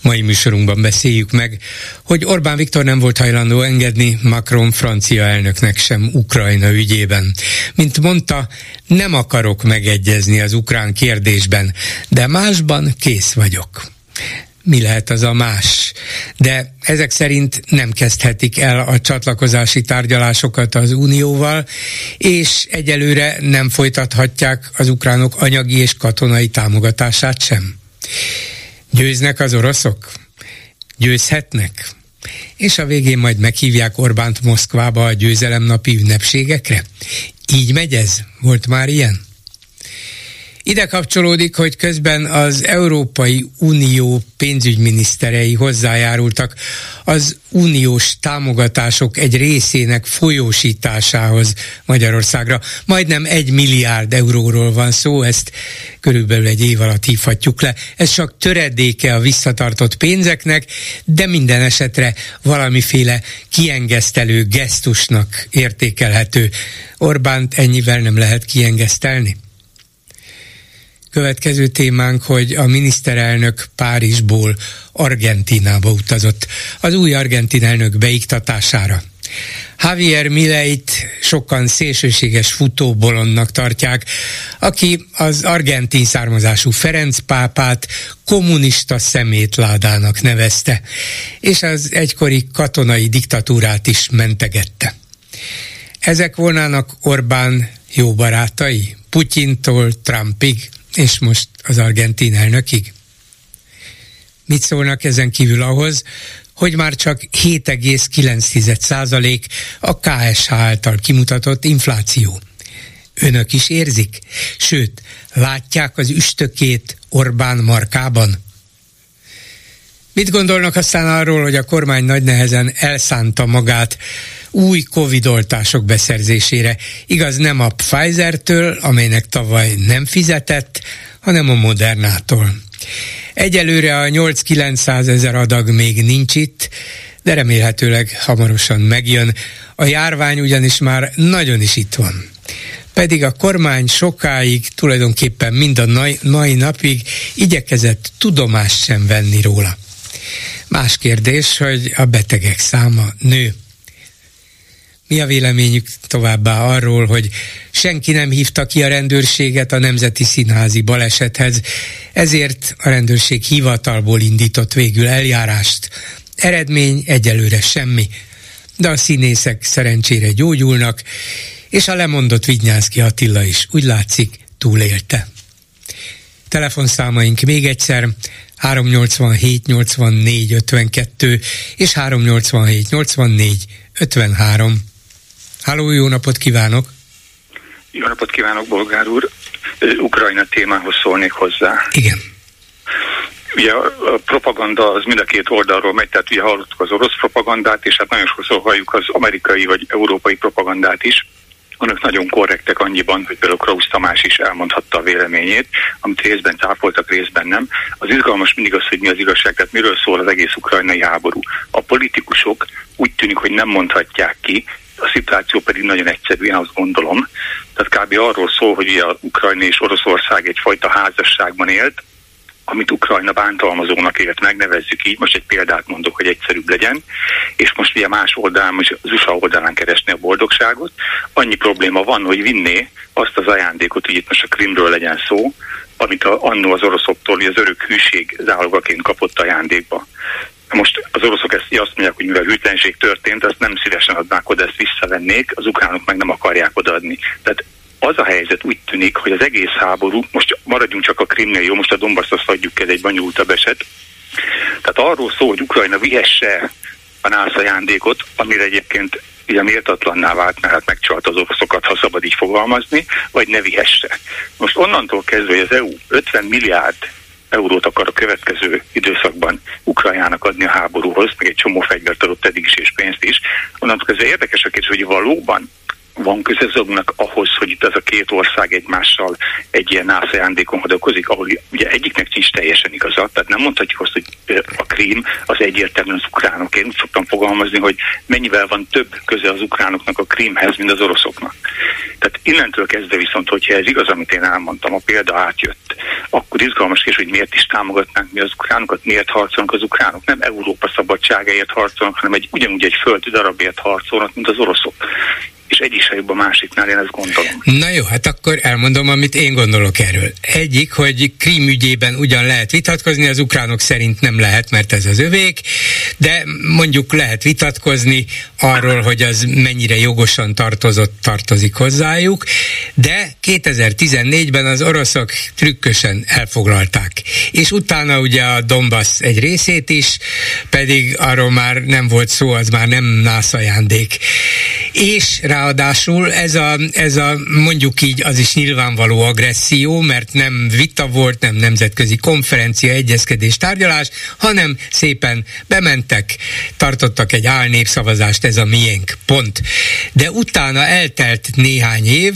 Mai műsorunkban beszéljük meg, hogy Orbán Viktor nem volt hajlandó engedni Macron francia elnöknek sem Ukrajna ügyében. Mint mondta, nem akarok megegyezni az ukrán kérdésben, de másban kész vagyok mi lehet az a más. De ezek szerint nem kezdhetik el a csatlakozási tárgyalásokat az Unióval, és egyelőre nem folytathatják az ukránok anyagi és katonai támogatását sem. Győznek az oroszok? Győzhetnek? És a végén majd meghívják Orbánt Moszkvába a győzelemnapi ünnepségekre? Így megy ez? Volt már ilyen? Ide kapcsolódik, hogy közben az Európai Unió pénzügyminiszterei hozzájárultak az uniós támogatások egy részének folyósításához Magyarországra. Majdnem egy milliárd euróról van szó, ezt körülbelül egy év alatt hívhatjuk le. Ez csak töredéke a visszatartott pénzeknek, de minden esetre valamiféle kiengesztelő gesztusnak értékelhető. Orbánt ennyivel nem lehet kiengesztelni? Következő témánk, hogy a miniszterelnök Párizsból Argentinába utazott az új argentin elnök beiktatására. Javier Mileit sokan szélsőséges futóbolonnak tartják, aki az argentin származású Ferenc pápát kommunista szemétládának nevezte, és az egykori katonai diktatúrát is mentegette. Ezek volnának Orbán jó barátai, Putyintól Trumpig és most az argentin elnökig. Mit szólnak ezen kívül ahhoz, hogy már csak 7,9% a KSH által kimutatott infláció. Önök is érzik? Sőt, látják az üstökét Orbán markában? Mit gondolnak aztán arról, hogy a kormány nagy nehezen elszánta magát új Covid-oltások beszerzésére. Igaz, nem a Pfizer-től, amelynek tavaly nem fizetett, hanem a Modernától. Egyelőre a 8-900 ezer adag még nincs itt, de remélhetőleg hamarosan megjön. A járvány ugyanis már nagyon is itt van. Pedig a kormány sokáig, tulajdonképpen mind a mai napig igyekezett tudomást sem venni róla. Más kérdés, hogy a betegek száma nő. Mi a véleményük továbbá arról, hogy senki nem hívta ki a rendőrséget a Nemzeti Színházi balesethez, ezért a rendőrség hivatalból indított végül eljárást. Eredmény egyelőre semmi, de a színészek szerencsére gyógyulnak, és a lemondott Vignyánszki Attila is úgy látszik túlélte. Telefonszámaink még egyszer 387 84 52 és 387 84 53. Háló, jó napot kívánok! Jó napot kívánok, Bolgár úr! Ukrajna témához szólnék hozzá. Igen. Ugye a propaganda az mind a két oldalról megy, tehát ugye hallottuk az orosz propagandát, és hát nagyon sokszor halljuk az amerikai vagy európai propagandát is. Önök nagyon korrektek annyiban, hogy például Krausz Tamás is elmondhatta a véleményét, amit részben cáfoltak, részben nem. Az izgalmas mindig az, hogy mi az igazság, tehát miről szól az egész ukrajnai háború. A politikusok úgy tűnik, hogy nem mondhatják ki, a szituáció pedig nagyon egyszerű, én azt gondolom. Tehát kb. arról szól, hogy ugye a Ukrajna és Oroszország egyfajta házasságban élt, amit Ukrajna bántalmazónak élt, megnevezzük így, most egy példát mondok, hogy egyszerűbb legyen, és most ugye más oldalán, most az USA oldalán keresni a boldogságot. Annyi probléma van, hogy vinné azt az ajándékot, hogy itt most a Krimről legyen szó, amit a, annó az oroszoktól, az örök hűség zálogaként kapott ajándékba. Most az oroszok ezt azt mondják, hogy mivel hűtlenség történt, azt nem szívesen adnák oda, ezt visszavennék, az ukránok meg nem akarják odaadni. Tehát az a helyzet úgy tűnik, hogy az egész háború, most maradjunk csak a Krimnél, jó, most a Donbass azt hagyjuk, ez egy bonyolultabb eset. Tehát arról szól, hogy Ukrajna vihesse a nász ajándékot, amire egyébként ugye méltatlanná vált, mert hát megcsalta az oroszokat, ha szabad így fogalmazni, vagy ne vihesse. Most onnantól kezdve, hogy az EU 50 milliárd eurót akar a következő időszakban Ukrajnának adni a háborúhoz, meg egy csomó fegyvert adott eddig is és pénzt is. onnantól kezdve érdekes a kérdés, hogy valóban van közezognak ahhoz, hogy itt ez a két ország egymással egy ilyen nász ajándékon hadakozik, ahol ugye egyiknek nincs teljesen igaza, tehát nem mondhatjuk azt, hogy a krím az egyértelműen az ukránok. Én úgy szoktam fogalmazni, hogy mennyivel van több köze az ukránoknak a krímhez, mint az oroszoknak. Tehát innentől kezdve viszont, hogyha ez igaz, amit én elmondtam, a példa átjött, akkor izgalmas és hogy miért is támogatnánk mi az ukránokat, miért harcolnak az ukránok. Nem Európa szabadságáért harcolnak, hanem egy, ugyanúgy egy földi darabért harcolnak, mint az oroszok és se jobb a másiknál, én ezt gondolom. Na jó, hát akkor elmondom, amit én gondolok erről. Egyik, hogy Krím ügyében ugyan lehet vitatkozni, az ukránok szerint nem lehet, mert ez az övék, de mondjuk lehet vitatkozni arról, hogy az mennyire jogosan tartozott, tartozik hozzájuk, de 2014-ben az oroszok trükkösen elfoglalták. És utána ugye a Donbass egy részét is, pedig arról már nem volt szó, az már nem nász ajándék. És ráadásul ez a, ez a mondjuk így az is nyilvánvaló agresszió, mert nem vita volt, nem nemzetközi konferencia, egyezkedés, tárgyalás, hanem szépen bementek, tartottak egy álnépszavazást, ez a miénk, pont. De utána eltelt néhány év,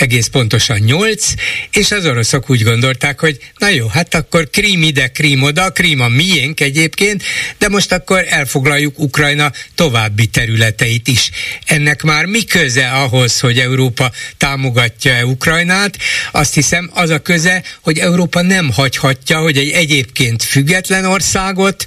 egész pontosan nyolc, és az oroszok úgy gondolták, hogy na jó, hát akkor Krím ide, Krím oda, Krím a miénk egyébként, de most akkor elfoglaljuk Ukrajna további területeit is. Ennek már mi köze ahhoz, hogy Európa támogatja-e Ukrajnát? Azt hiszem, az a köze, hogy Európa nem hagyhatja, hogy egy egyébként független országot,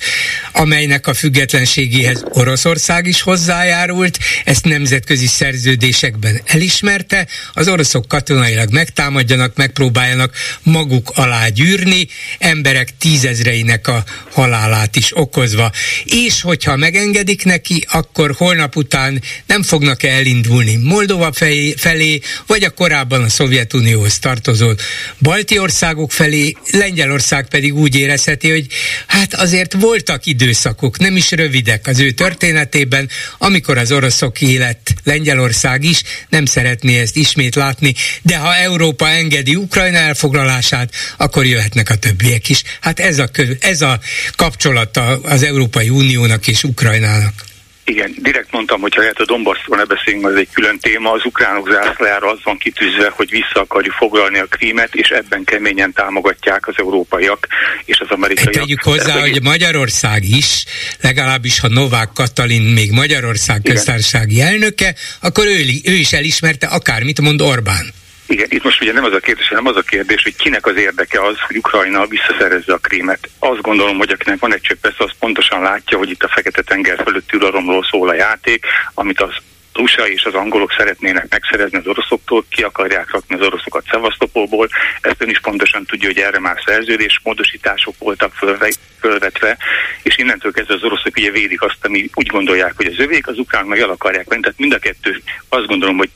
amelynek a függetlenségéhez Oroszország is hozzájárult, ezt nemzetközi szerződésekben elismerte, az oroszok oroszok katonailag megtámadjanak, megpróbáljanak maguk alá gyűrni, emberek tízezreinek a halálát is okozva. És hogyha megengedik neki, akkor holnap után nem fognak -e elindulni Moldova felé, vagy a korábban a Szovjetunióhoz tartozó balti országok felé, Lengyelország pedig úgy érezheti, hogy hát azért voltak időszakok, nem is rövidek az ő történetében, amikor az oroszok élet Lengyelország is nem szeretné ezt ismét látni, lépni, de ha Európa engedi Ukrajna elfoglalását, akkor jöhetnek a többiek is. Hát ez a, ez a kapcsolata az Európai Uniónak és Ukrajnának. Igen, direkt mondtam, hogy ha lehet a Donbassról ne beszélünk, ez egy külön téma. Az ukránok zászlájára az van kitűzve, hogy vissza akarjuk foglalni a krímet, és ebben keményen támogatják az európaiak és az amerikaiak. Tegyük hozzá, ez hogy Magyarország is, legalábbis ha Novák Katalin még Magyarország köztársasági elnöke, akkor ő, ő is elismerte akármit mond Orbán. Igen, itt most ugye nem az a kérdés, hanem az a kérdés, hogy kinek az érdeke az, hogy Ukrajna visszaszerezze a krímet. Azt gondolom, hogy akinek van egy csepp az pontosan látja, hogy itt a Fekete-tenger fölötti uralomról szól a játék, amit az USA és az angolok szeretnének megszerezni az oroszoktól, ki akarják rakni az oroszokat Szevasztopolból. Ezt ön is pontosan tudja, hogy erre már szerződés, módosítások voltak fölvetve, és innentől kezdve az oroszok ugye védik azt, ami úgy gondolják, hogy az övék, az ukránok meg el akarják venni. Tehát mind a kettő azt gondolom, hogy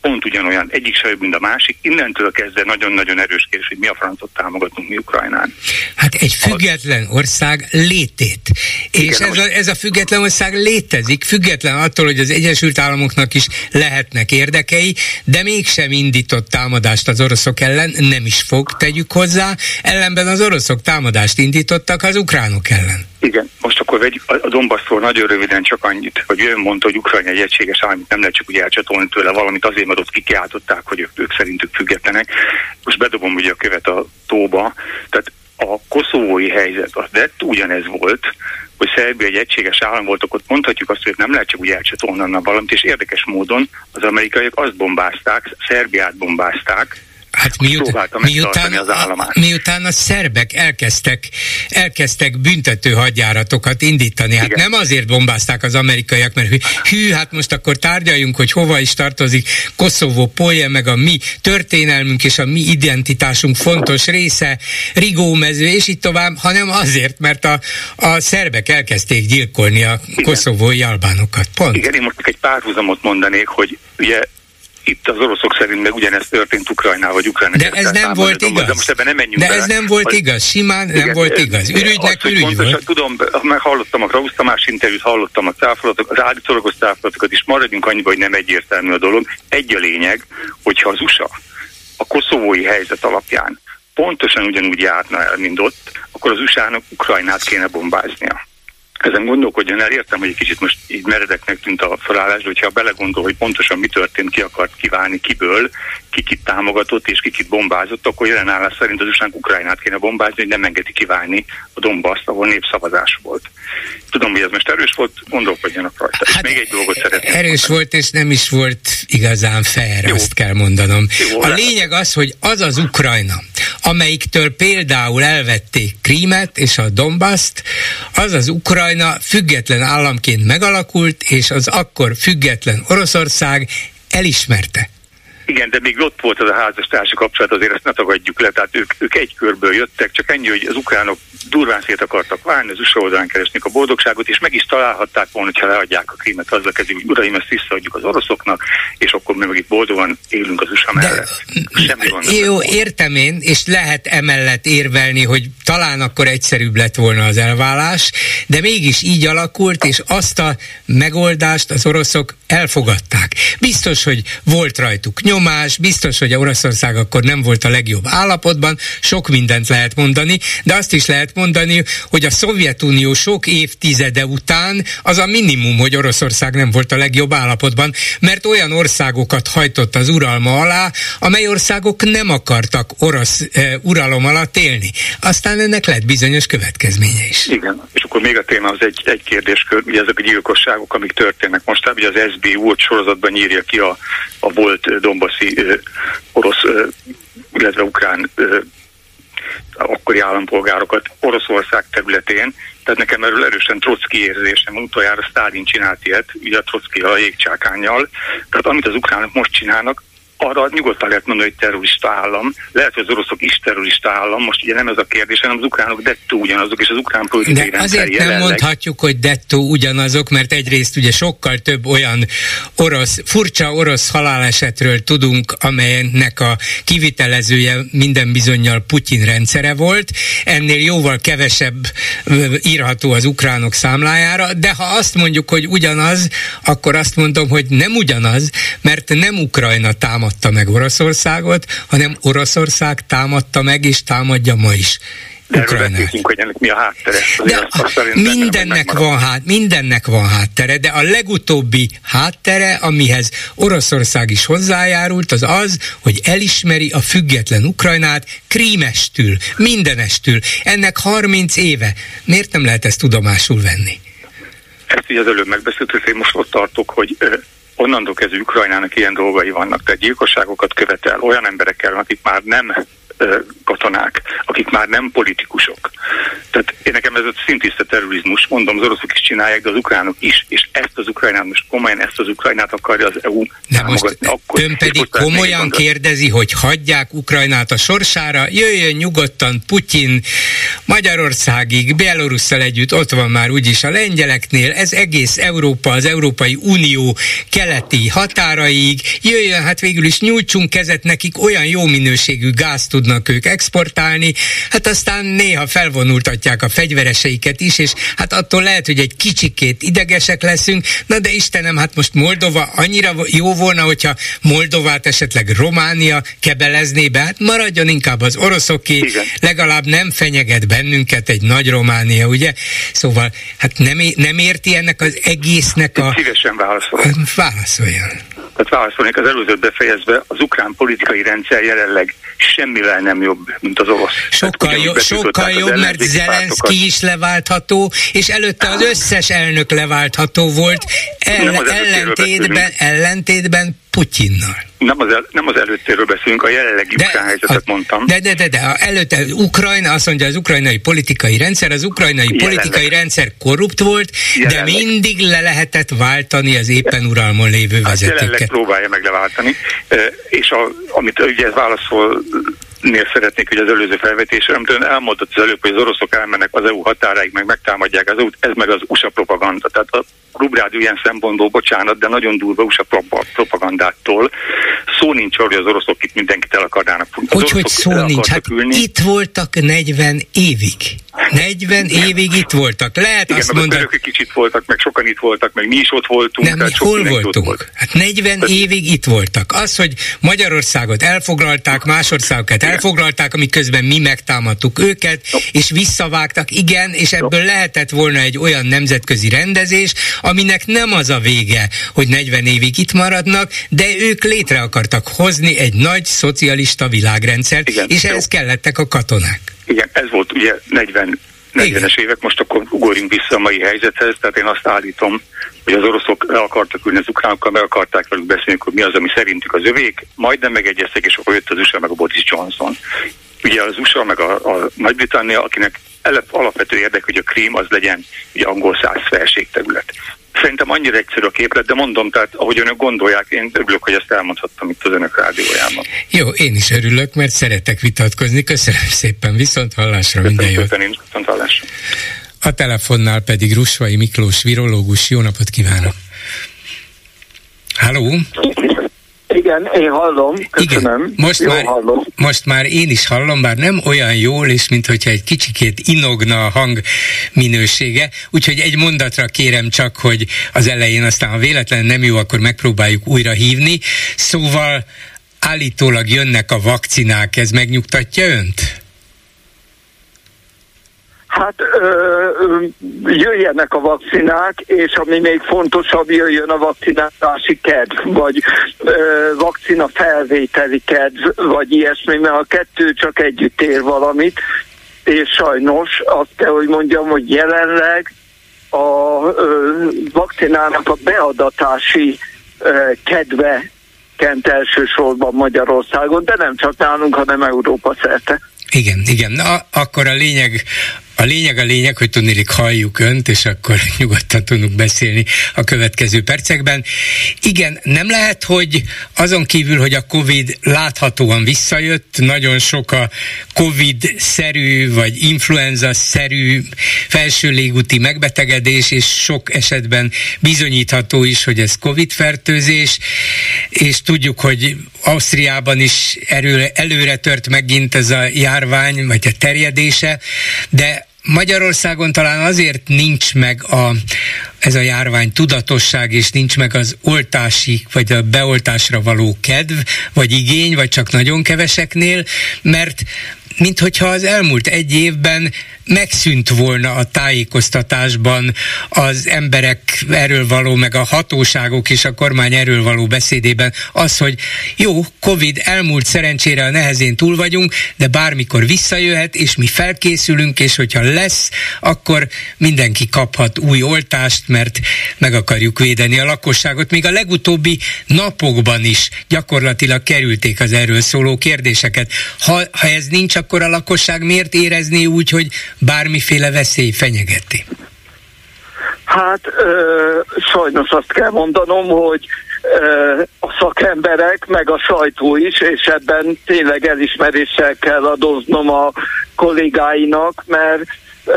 pont ugyanolyan, egyik se jobb, mint a másik. Innentől kezdve nagyon-nagyon erős kérdés, hogy mi a francot támogatunk mi Ukrajnán. Hát egy független ország létét. És Igen, ez, a, ez a független ország létezik, független attól, hogy az Egyesült Államoknak is lehetnek érdekei, de mégsem indított támadást az oroszok ellen, nem is fog, tegyük hozzá, ellenben az oroszok támadást indítottak az ukránok ellen. Igen, most akkor vegyük a Donbassról nagyon röviden csak annyit, hogy ő mondta, hogy Ukrajna egy egységes állam, nem lehet csak úgy elcsatolni tőle valamit, azért mert ott kikiáltották, hogy ők, ők szerintük függetlenek. Most bedobom ugye a követ a tóba, tehát a koszovói helyzet, az de ugyanez volt, hogy Szerbia egy egységes állam volt, akkor mondhatjuk azt, hogy nem lehet csak úgy elcsatolni valamit, és érdekes módon az amerikaiak azt bombázták, Szerbiát bombázták, Hát miután, miután, az a, miután a szerbek elkezdtek, elkezdtek büntető hadjáratokat indítani, hát Igen. nem azért bombázták az amerikaiak, mert hű, hát most akkor tárgyaljunk, hogy hova is tartozik Koszovó, Polje, meg a mi történelmünk és a mi identitásunk fontos része, Rigómező, és így tovább, hanem azért, mert a, a szerbek elkezdték gyilkolni a Igen. koszovói albánokat. Pont. Igen, én most egy párhuzamot mondanék, hogy ugye itt az oroszok szerint meg ugyanezt történt Ukrajnával, vagy Ukrajna. De ez nem volt igaz. De most ebben nem menjünk De bele. ez nem volt igaz, simán nem igen, volt igaz. Ürügynek ürügy pontosan, volt. Tudom, meg hallottam a Krausz Tamás interjút, hallottam a cáfolatokat, az állítólagos cáfolatokat is, maradjunk annyiba, hogy nem egyértelmű a dolog. Egy a lényeg, hogyha az USA a koszovói helyzet alapján pontosan ugyanúgy járna el, mint ott, akkor az USA-nak Ukrajnát kéne bombáznia ezen gondolkodjon el, értem, hogy egy kicsit most így meredeknek tűnt a felállás, de hogyha belegondol, hogy pontosan mi történt, ki akart kiválni, kiből, ki kit támogatott és ki kit bombázott, akkor jelen állás szerint az usa Ukrajnát kéne bombázni, hogy nem engedi kiválni a Dombaszt, ahol népszavazás volt. Tudom, hogy ez most erős volt, gondolkodjanak rajta. Hát és még egy dolgot szeretném. Erős mondani. volt, és nem is volt igazán fair, Jó. azt kell mondanom. Jó, a lényeg az, hogy az az Ukrajna, amelyiktől például elvették Krímet és a Dombaszt, az az Ukrajna független államként megalakult, és az akkor független Oroszország elismerte igen, de még ott volt az a házastársi kapcsolat, azért ezt ne tagadjuk le, tehát ők, ők egy körből jöttek, csak ennyi, hogy az ukránok durván szét akartak válni, az USA oldalán keresnék a boldogságot, és meg is találhatták volna, hogyha leadják a krímet, azzal kezdjük, hogy uraim, ezt visszaadjuk az oroszoknak, és akkor mi meg itt boldogan élünk az USA mellett. De, jó, értem én, és lehet emellett érvelni, hogy talán akkor egyszerűbb lett volna az elválás, de mégis így alakult, és azt a megoldást az oroszok elfogadták. Biztos, hogy volt rajtuk nyomás, biztos, hogy a Oroszország akkor nem volt a legjobb állapotban, sok mindent lehet mondani, de azt is lehet mondani, hogy a Szovjetunió sok évtizede után az a minimum, hogy Oroszország nem volt a legjobb állapotban, mert olyan országokat hajtott az uralma alá, amely országok nem akartak orosz e, uralom alatt élni. Aztán ennek lett bizonyos következménye is. Igen, és akkor még a téma az egy, egy kérdéskör, ugye ezek a gyilkosságok, amik történnek most, ugye az SBU sorozatban nyírja ki a, a volt dombaszi ö, orosz, illetve ukrán akkori állampolgárokat Oroszország területén, tehát nekem erről erősen Trocki érzésem, utoljára Stálin csinált ilyet, ugye a Trocki a jégcsákányjal, tehát amit az ukránok most csinálnak, arra nyugodtan lehet mondani, hogy terrorista állam. Lehet, hogy az oroszok is terrorista állam. Most ugye nem ez a kérdés, hanem az ukránok dettó ugyanazok, és az ukrán politikai De azért nem jelenleg... mondhatjuk, hogy dettó ugyanazok, mert egyrészt ugye sokkal több olyan orosz, furcsa orosz halálesetről tudunk, amelynek a kivitelezője minden bizonyal Putyin rendszere volt. Ennél jóval kevesebb írható az ukránok számlájára, de ha azt mondjuk, hogy ugyanaz, akkor azt mondom, hogy nem ugyanaz, mert nem Ukrajna támad támadta meg Oroszországot, hanem Oroszország támadta meg és támadja ma is. De hogy ennek mi a háttere. De a, mindennek van, hát, mindennek van háttere, de a legutóbbi háttere, amihez Oroszország is hozzájárult, az az, hogy elismeri a független Ukrajnát krímestül, mindenestül. Ennek 30 éve. Miért nem lehet ezt tudomásul venni? Ezt így az előbb megbeszéltük, én most ott tartok, hogy onnantól kezdve Ukrajnának ilyen dolgai vannak, tehát gyilkosságokat követel olyan emberekkel, akik már nem katonák, akik már nem politikusok. Tehát én nekem ez a szintiszta terrorizmus, mondom, az oroszok is csinálják, de az ukránok is, és ezt az Ukrajnát most komolyan, ezt az Ukrajnát akarja az EU de most akkor, ön pedig komolyan kérdezi, hogy hagyják Ukrajnát a sorsára, jöjjön nyugodtan Putyin Magyarországig, Belorusszal együtt, ott van már úgyis a lengyeleknél, ez egész Európa, az Európai Unió keleti határaig, jöjjön, hát végül is nyújtsunk kezet nekik, olyan jó minőségű gáz tudnak tudnak ők exportálni, hát aztán néha felvonultatják a fegyvereseiket is, és hát attól lehet, hogy egy kicsikét idegesek leszünk, na de Istenem, hát most Moldova annyira jó volna, hogyha Moldovát esetleg Románia kebelezné be, hát maradjon inkább az oroszoké, Igen. legalább nem fenyeget bennünket egy nagy Románia, ugye? Szóval, hát nem, nem érti ennek az egésznek a... Szívesen válaszolok. Válaszoljon. Tehát válaszolnék az előzőt befejezve, az ukrán politikai rendszer jelenleg semmivel nem jobb, mint az orosz. Sokkal, jobb, sokkal jobb, mert Zelenszky is leváltható, és előtte az összes elnök leváltható volt, ellen, ellentétben, ellentétben Putyinnal nem az, el, nem az előttéről beszélünk, a jelenlegi de, ukrán helyzetet a, mondtam. De, de, de, de előtte Ukrajna, azt mondja az ukrajnai politikai rendszer, az ukrajnai jelenleg. politikai rendszer korrupt volt, jelenleg. de mindig le lehetett váltani az éppen uralmon lévő hát vezetőket. Jelenleg próbálja meg leváltani, és a, amit ugye ez válaszol nél szeretnék, hogy az előző felvetésre, amit ön elmondott az előbb, hogy az oroszok elmennek az EU határáig, meg megtámadják az EU-t, ez meg az USA propaganda. Tehát a Klubrádió ilyen szempontból, bocsánat, de nagyon durva USA propagandától szó nincs arról, hogy az oroszok itt mindenkit el akarnának. Hogy, hogy szó nincs? Hát ülni. itt voltak 40 évig. 40 évig itt voltak. Lehet Igen, azt mondani... hogy kicsit voltak, meg sokan itt voltak, meg mi is ott voltunk. Nem, mi hol voltunk? Volt. Hát 40 Tehát... évig itt voltak. Az, hogy Magyarországot elfoglalták, más országokat Igen. elfoglalták, amiközben mi megtámadtuk őket, no. és visszavágtak, igen, és ebből no. lehetett volna egy olyan nemzetközi rendezés, aminek nem az a vége, hogy 40 évig itt maradnak, de ők létre akartak hozni egy nagy szocialista világrendszert, Igen, és ehhez kellettek a katonák. Igen, ez volt ugye 40 40-es évek, most akkor ugorjunk vissza a mai helyzethez, tehát én azt állítom, hogy az oroszok le akartak ülni az ukránokkal, meg akarták velük beszélni, hogy mi az, ami szerintük az övék, majdnem megegyeztek, és akkor jött az USA meg a Boris Johnson. Ugye az USA meg a, a Nagy-Britannia, akinek alapvető érdek, hogy a Krím az legyen ugye angol száz felségterület. Szerintem annyira egyszerű a képlet, de mondom, tehát ahogy önök gondolják, én örülök, hogy ezt elmondhattam itt az önök rádiójában. Jó, én is örülök, mert szeretek vitatkozni. Köszönöm szépen, viszont hallásra Köszönöm minden jót. viszont hallásra. A telefonnál pedig Rusvai Miklós virológus. Jó napot kívánok! Halló! Igen, én hallom, köszönöm. Igen, most, már, hallom. most már én is hallom, bár nem olyan jól, és mint hogyha egy kicsikét inogna a hang minősége, úgyhogy egy mondatra kérem csak, hogy az elején aztán, ha véletlenül nem jó, akkor megpróbáljuk újra hívni. Szóval állítólag jönnek a vakcinák, ez megnyugtatja önt? Hát ö, jöjjenek a vakcinák, és ami még fontosabb, jöjjön a vakcinálási kedv, vagy ö, vakcina felvételi kedv, vagy ilyesmi, mert a kettő csak együtt ér valamit, és sajnos azt kell, hogy mondjam, hogy jelenleg a ö, vakcinának a beadatási ö, kedve kent elsősorban Magyarországon, de nem csak nálunk, hanem Európa szerte. Igen, igen. Na, akkor a lényeg a lényeg a lényeg, hogy tudnélik halljuk önt, és akkor nyugodtan tudunk beszélni a következő percekben. Igen, nem lehet, hogy azon kívül, hogy a Covid láthatóan visszajött, nagyon sok a Covid-szerű vagy influenza-szerű felső légúti megbetegedés, és sok esetben bizonyítható is, hogy ez Covid-fertőzés, és tudjuk, hogy Ausztriában is erő, előre tört megint ez a járvány, vagy a terjedése, de Magyarországon talán azért nincs meg a, ez a járvány tudatosság, és nincs meg az oltási, vagy a beoltásra való kedv, vagy igény, vagy csak nagyon keveseknél, mert mint hogyha az elmúlt egy évben megszűnt volna a tájékoztatásban az emberek erről való, meg a hatóságok és a kormány erről való beszédében az, hogy jó, Covid elmúlt szerencsére a nehezén túl vagyunk, de bármikor visszajöhet, és mi felkészülünk, és hogyha lesz, akkor mindenki kaphat új oltást, mert meg akarjuk védeni a lakosságot. Még a legutóbbi napokban is gyakorlatilag kerülték az erről szóló kérdéseket. Ha, ha ez nincs, akkor a lakosság miért érezné úgy, hogy bármiféle veszély fenyegeti? Hát ö, sajnos azt kell mondanom, hogy ö, a szakemberek, meg a sajtó is, és ebben tényleg elismeréssel kell adoznom a kollégáinak, mert ö,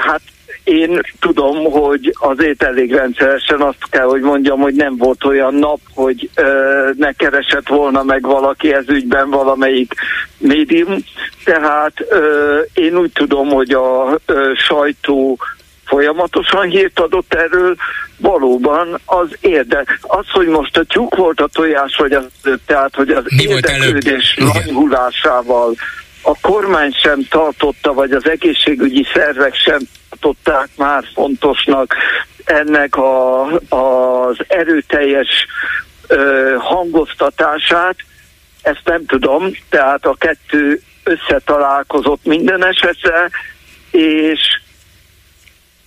hát én tudom, hogy azért elég rendszeresen azt kell, hogy mondjam, hogy nem volt olyan nap, hogy ö, ne keresett volna meg valaki ez ügyben valamelyik médium. Tehát ö, én úgy tudom, hogy a ö, sajtó folyamatosan hírt adott erről, valóban az érde. Az, hogy most a tyúk volt a tojás, vagy az, tehát hogy az Mi érdeklődés lanyhulásával a kormány sem tartotta, vagy az egészségügyi szervek sem tartották már fontosnak ennek a, az erőteljes ö, hangoztatását, ezt nem tudom, tehát a kettő összetalálkozott minden esetre, és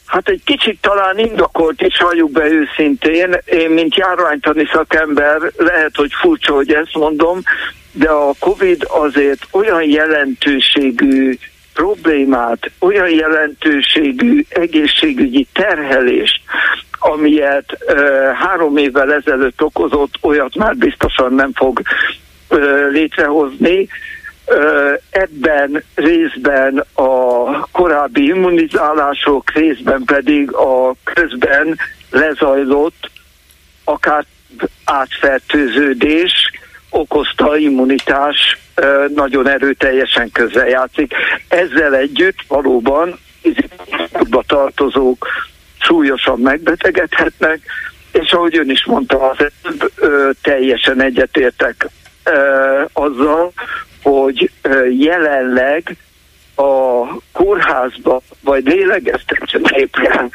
Hát egy kicsit talán indokolt is, halljuk be őszintén. Én, mint járványtani szakember, lehet, hogy furcsa, hogy ezt mondom, de a Covid azért olyan jelentőségű problémát, olyan jelentőségű egészségügyi terhelést, amilyet ö, három évvel ezelőtt okozott, olyat már biztosan nem fog ö, létrehozni. Ö, ebben részben a korábbi immunizálások, részben pedig a közben lezajlott akár átfertőződés, okozta immunitás nagyon erőteljesen közrejátszik. Ezzel együtt valóban izületbe tartozók súlyosan megbetegedhetnek, és ahogy ön is mondta, az teljesen egyetértek azzal, hogy jelenleg a kórházba, vagy lélegeztetőgépre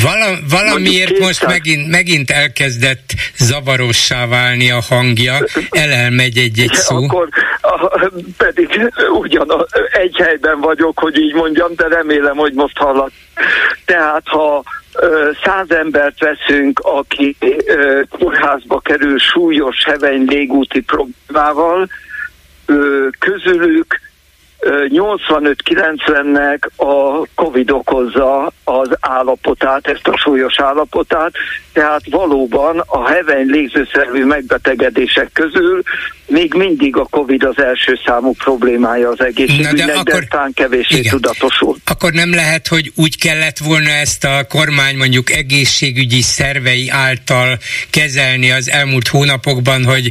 Vala, valamiért most megint, megint elkezdett zavarossá válni a hangja, elelmegy egy-egy szó. Akkor a, pedig ugyan egy helyben vagyok, hogy így mondjam, de remélem, hogy most hallak. Tehát ha száz embert veszünk, aki kórházba kerül súlyos heveny légúti problémával, közülük 85-90-nek a Covid okozza az állapotát, ezt a súlyos állapotát, tehát valóban a heveny légzőszervű megbetegedések közül még mindig a Covid az első számú problémája az egészségügynek, de, akkor, de talán kevéssé igen. tudatosul. Akkor nem lehet, hogy úgy kellett volna ezt a kormány mondjuk egészségügyi szervei által kezelni az elmúlt hónapokban, hogy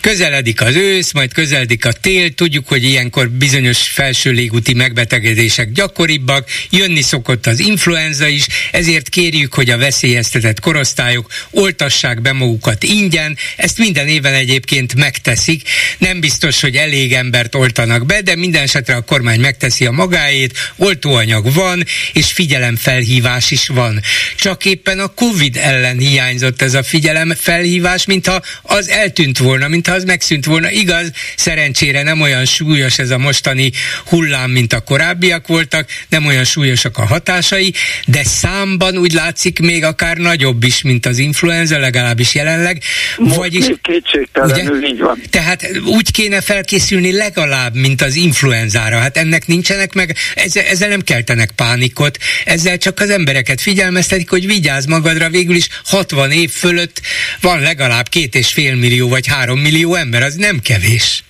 közeledik az ősz, majd közeledik a tél, tudjuk, hogy ilyenkor bizonyos felső légúti megbetegedések gyakoribbak, jönni szokott az influenza is, ezért kérjük, hogy a veszélyeztetett korosztályok oltassák be magukat ingyen, ezt minden éven egyébként megteszi teszik. Nem biztos, hogy elég embert oltanak be, de minden esetre a kormány megteszi a magáét, oltóanyag van, és figyelemfelhívás is van. Csak éppen a Covid ellen hiányzott ez a figyelemfelhívás, mintha az eltűnt volna, mintha az megszűnt volna. Igaz, szerencsére nem olyan súlyos ez a mostani hullám, mint a korábbiak voltak, nem olyan súlyosak a hatásai, de számban úgy látszik még akár nagyobb is, mint az influenza, legalábbis jelenleg. Most Vagyis, kétségtelenül ugye? így van. Tehát úgy kéne felkészülni legalább, mint az influenzára. Hát ennek nincsenek meg, ezzel, ezzel nem keltenek pánikot, ezzel csak az embereket figyelmeztetik, hogy vigyázz magadra, végül is 60 év fölött van legalább két és fél millió vagy három millió ember, az nem kevés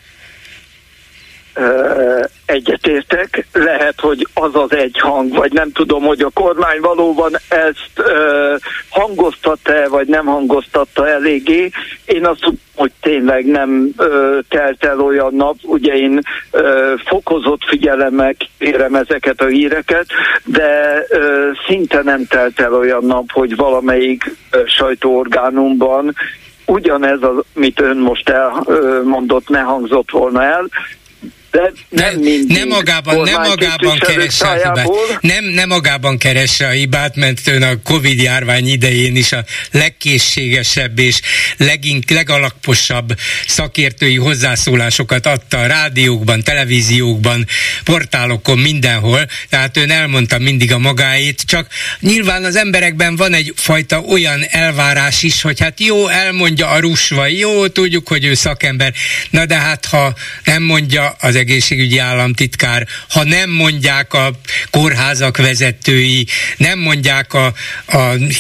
egyetértek. Lehet, hogy az az egy hang, vagy nem tudom, hogy a kormány valóban ezt ö, hangoztatta vagy nem hangoztatta eléggé. Én azt tudom, hogy tényleg nem ö, telt el olyan nap, ugye én ö, fokozott figyelemmel kérem ezeket a híreket, de ö, szinte nem telt el olyan nap, hogy valamelyik ö, sajtóorgánumban ugyanez, az, amit ön most elmondott, ne hangzott volna el, de nem, mindig nem magában, nem magában keresse a hibát. Nem, nem magában keresse a hibát, mert ön a Covid járvány idején is a legkészségesebb és legink, legalaposabb szakértői hozzászólásokat adta a rádiókban, televíziókban, portálokon, mindenhol. Tehát ön elmondta mindig a magáét, csak nyilván az emberekben van egyfajta olyan elvárás is, hogy hát jó, elmondja a rusva, jó, tudjuk, hogy ő szakember, na de hát ha nem mondja az egészségügyi államtitkár, ha nem mondják a kórházak vezetői, nem mondják a, a,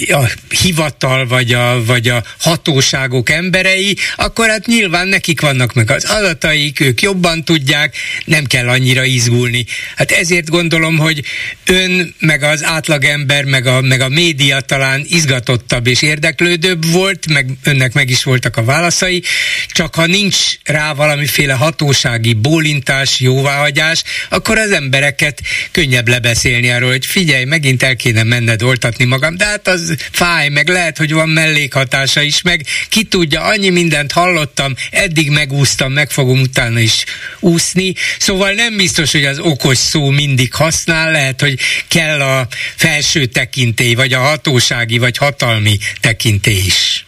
a hivatal vagy a, vagy a hatóságok emberei, akkor hát nyilván nekik vannak meg az adataik, ők jobban tudják, nem kell annyira izgulni. Hát ezért gondolom, hogy ön, meg az átlagember, meg a, meg a média talán izgatottabb és érdeklődőbb volt, meg önnek meg is voltak a válaszai, csak ha nincs rá valamiféle hatósági bólint támogatás, jóváhagyás, akkor az embereket könnyebb lebeszélni arról, hogy figyelj, megint el kéne menned oltatni magam, de hát az fáj, meg lehet, hogy van mellékhatása is, meg ki tudja, annyi mindent hallottam, eddig megúsztam, meg fogom utána is úszni, szóval nem biztos, hogy az okos szó mindig használ, lehet, hogy kell a felső tekintély, vagy a hatósági, vagy hatalmi tekintély is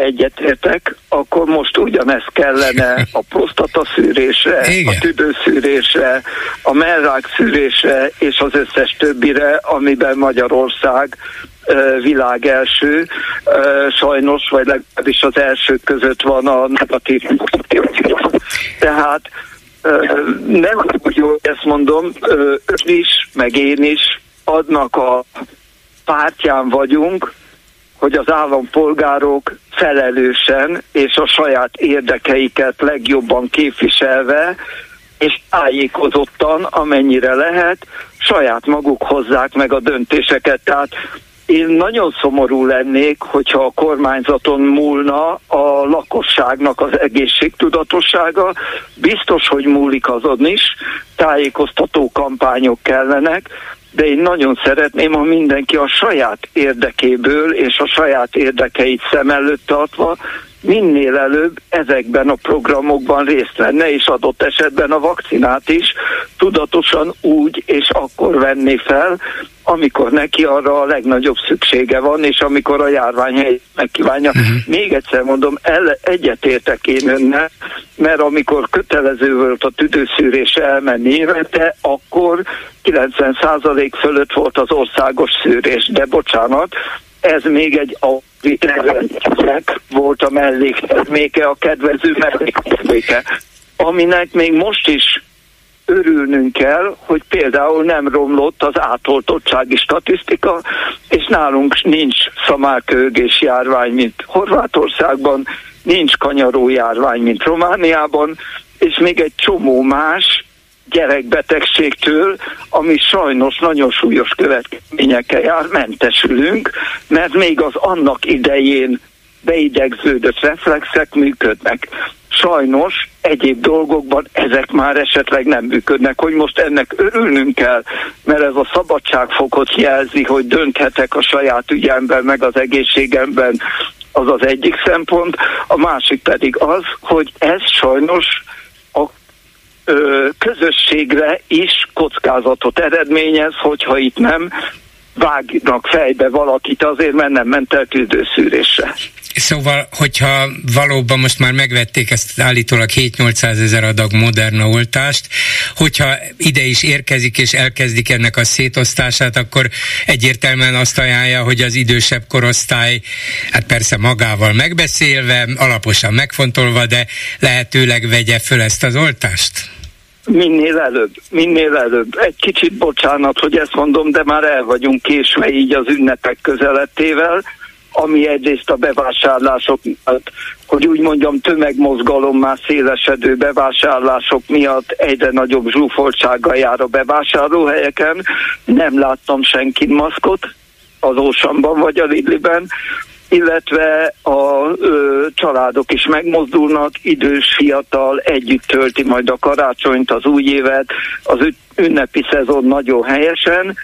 egyetértek, akkor most ugyanezt kellene a prostata szűrésre, Igen. a tüdőszűrésre, a mellrák szűrésre és az összes többire, amiben Magyarország világ első, sajnos, vagy legalábbis az elsők között van a negatív Tehát nem úgy jól ezt mondom, ön is, meg én is adnak a pártján vagyunk, hogy az állampolgárok felelősen és a saját érdekeiket legjobban képviselve és tájékozottan, amennyire lehet, saját maguk hozzák meg a döntéseket. Tehát én nagyon szomorú lennék, hogyha a kormányzaton múlna a lakosságnak az egészségtudatossága. Biztos, hogy múlik azon is, tájékoztató kampányok kellenek, de én nagyon szeretném, ha mindenki a saját érdekéből és a saját érdekeit szem előtt tartva minél előbb ezekben a programokban részt venne, és adott esetben a vakcinát is tudatosan úgy és akkor venni fel, amikor neki arra a legnagyobb szüksége van, és amikor a járvány megkívánja. Uh-huh. Még egyszer mondom, el, egyetértek én önnel, mert amikor kötelező volt a tüdőszűrés elmenni évente, akkor 90% fölött volt az országos szűrés, de bocsánat, ez még egy auditrendszernek volt a mellékterméke, a kedvező mellékterméke, aminek még most is örülnünk kell, hogy például nem romlott az átoltottsági statisztika, és nálunk nincs szamárkőgés járvány, mint Horvátországban, nincs kanyaró járvány, mint Romániában, és még egy csomó más gyerekbetegségtől, ami sajnos nagyon súlyos következményekkel jár, mentesülünk, mert még az annak idején beidegződött reflexek működnek. Sajnos egyéb dolgokban ezek már esetleg nem működnek, hogy most ennek örülnünk kell, mert ez a szabadságfokot jelzi, hogy dönthetek a saját ügyemben, meg az egészségemben, az az egyik szempont, a másik pedig az, hogy ez sajnos közösségre is kockázatot eredményez, hogyha itt nem vágnak fejbe valakit azért, mert nem ment el tüdőszűrésre. Szóval, hogyha valóban most már megvették ezt állítólag 7-800 ezer adag Moderna oltást, hogyha ide is érkezik és elkezdik ennek a szétosztását, akkor egyértelműen azt ajánlja, hogy az idősebb korosztály, hát persze magával megbeszélve, alaposan megfontolva, de lehetőleg vegye föl ezt az oltást? Minél előbb, minél előbb. Egy kicsit bocsánat, hogy ezt mondom, de már el vagyunk késve így az ünnepek közelettével, ami egyrészt a bevásárlások miatt, hogy úgy mondjam, tömegmozgalom már szélesedő bevásárlások miatt egyre nagyobb zsúfoltsággal jár a bevásárlóhelyeken. Nem láttam senki maszkot az Ósamban vagy a Lidliben, illetve a ö, családok is megmozdulnak, idős, fiatal, együtt tölti majd a karácsonyt, az új évet, az ünnepi szezon nagyon helyesen,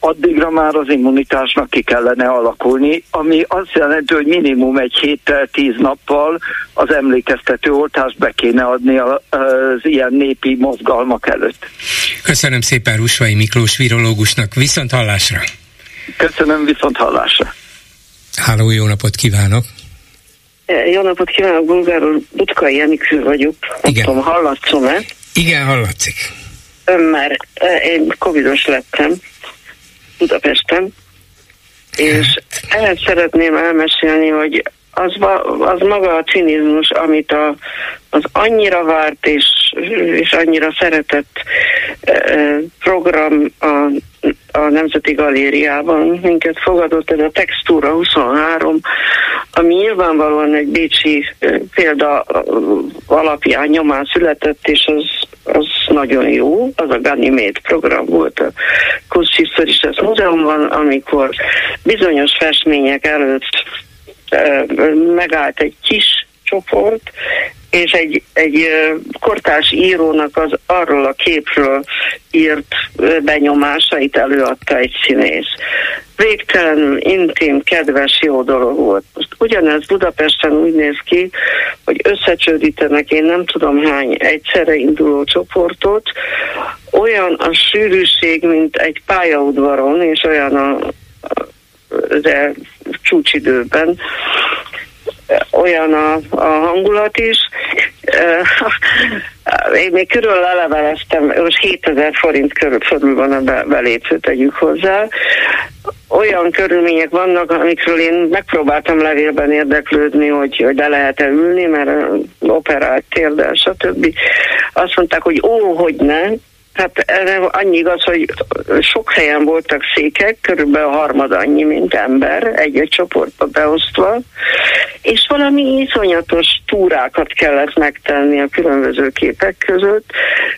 addigra már az immunitásnak ki kellene alakulni, ami azt jelenti, hogy minimum egy héttel, tíz nappal az emlékeztető oltást be kéne adni az ilyen népi mozgalmak előtt. Köszönöm szépen Rusvai Miklós virológusnak, viszont hallásra! Köszönöm, viszont hallásra! Háló, jó napot kívánok! Jó napot kívánok, Bulgár úr, Butkai Enikő vagyok. Igen. tudom, hallatszom-e? Igen, hallatszik. Ön már, én covidos lettem Budapesten, és hát. el szeretném elmesélni, hogy az, az maga a cinizmus, amit a, az annyira várt és, és annyira szeretett program a, a Nemzeti Galériában minket fogadott, ez a Textúra 23, ami nyilvánvalóan egy bécsi példa alapján nyomán született, és az, az nagyon jó. Az a Ganymede program volt a Kunsthistorisches Múzeumban, amikor bizonyos festmények előtt megállt egy kis csoport, és egy, egy kortárs írónak az arról a képről írt benyomásait előadta egy színész. Végtelen, intim, kedves, jó dolog volt. Most ugyanez Budapesten úgy néz ki, hogy összecsődítenek én nem tudom hány egyszerre induló csoportot, olyan a sűrűség, mint egy pályaudvaron, és olyan a, de csúcsidőben, olyan a, a hangulat is. Én még körül leleveleztem, most 7000 forint körül, körül van a be, belépő, tegyük hozzá. Olyan körülmények vannak, amikről én megpróbáltam levélben érdeklődni, hogy, hogy le lehet-e ülni, mert operált térdel, stb. Azt mondták, hogy ó, hogy ne, Hát erre annyi igaz, hogy sok helyen voltak székek, körülbelül a harmad annyi, mint ember, egy-egy csoportba beosztva, és valami iszonyatos túrákat kellett megtenni a különböző képek között.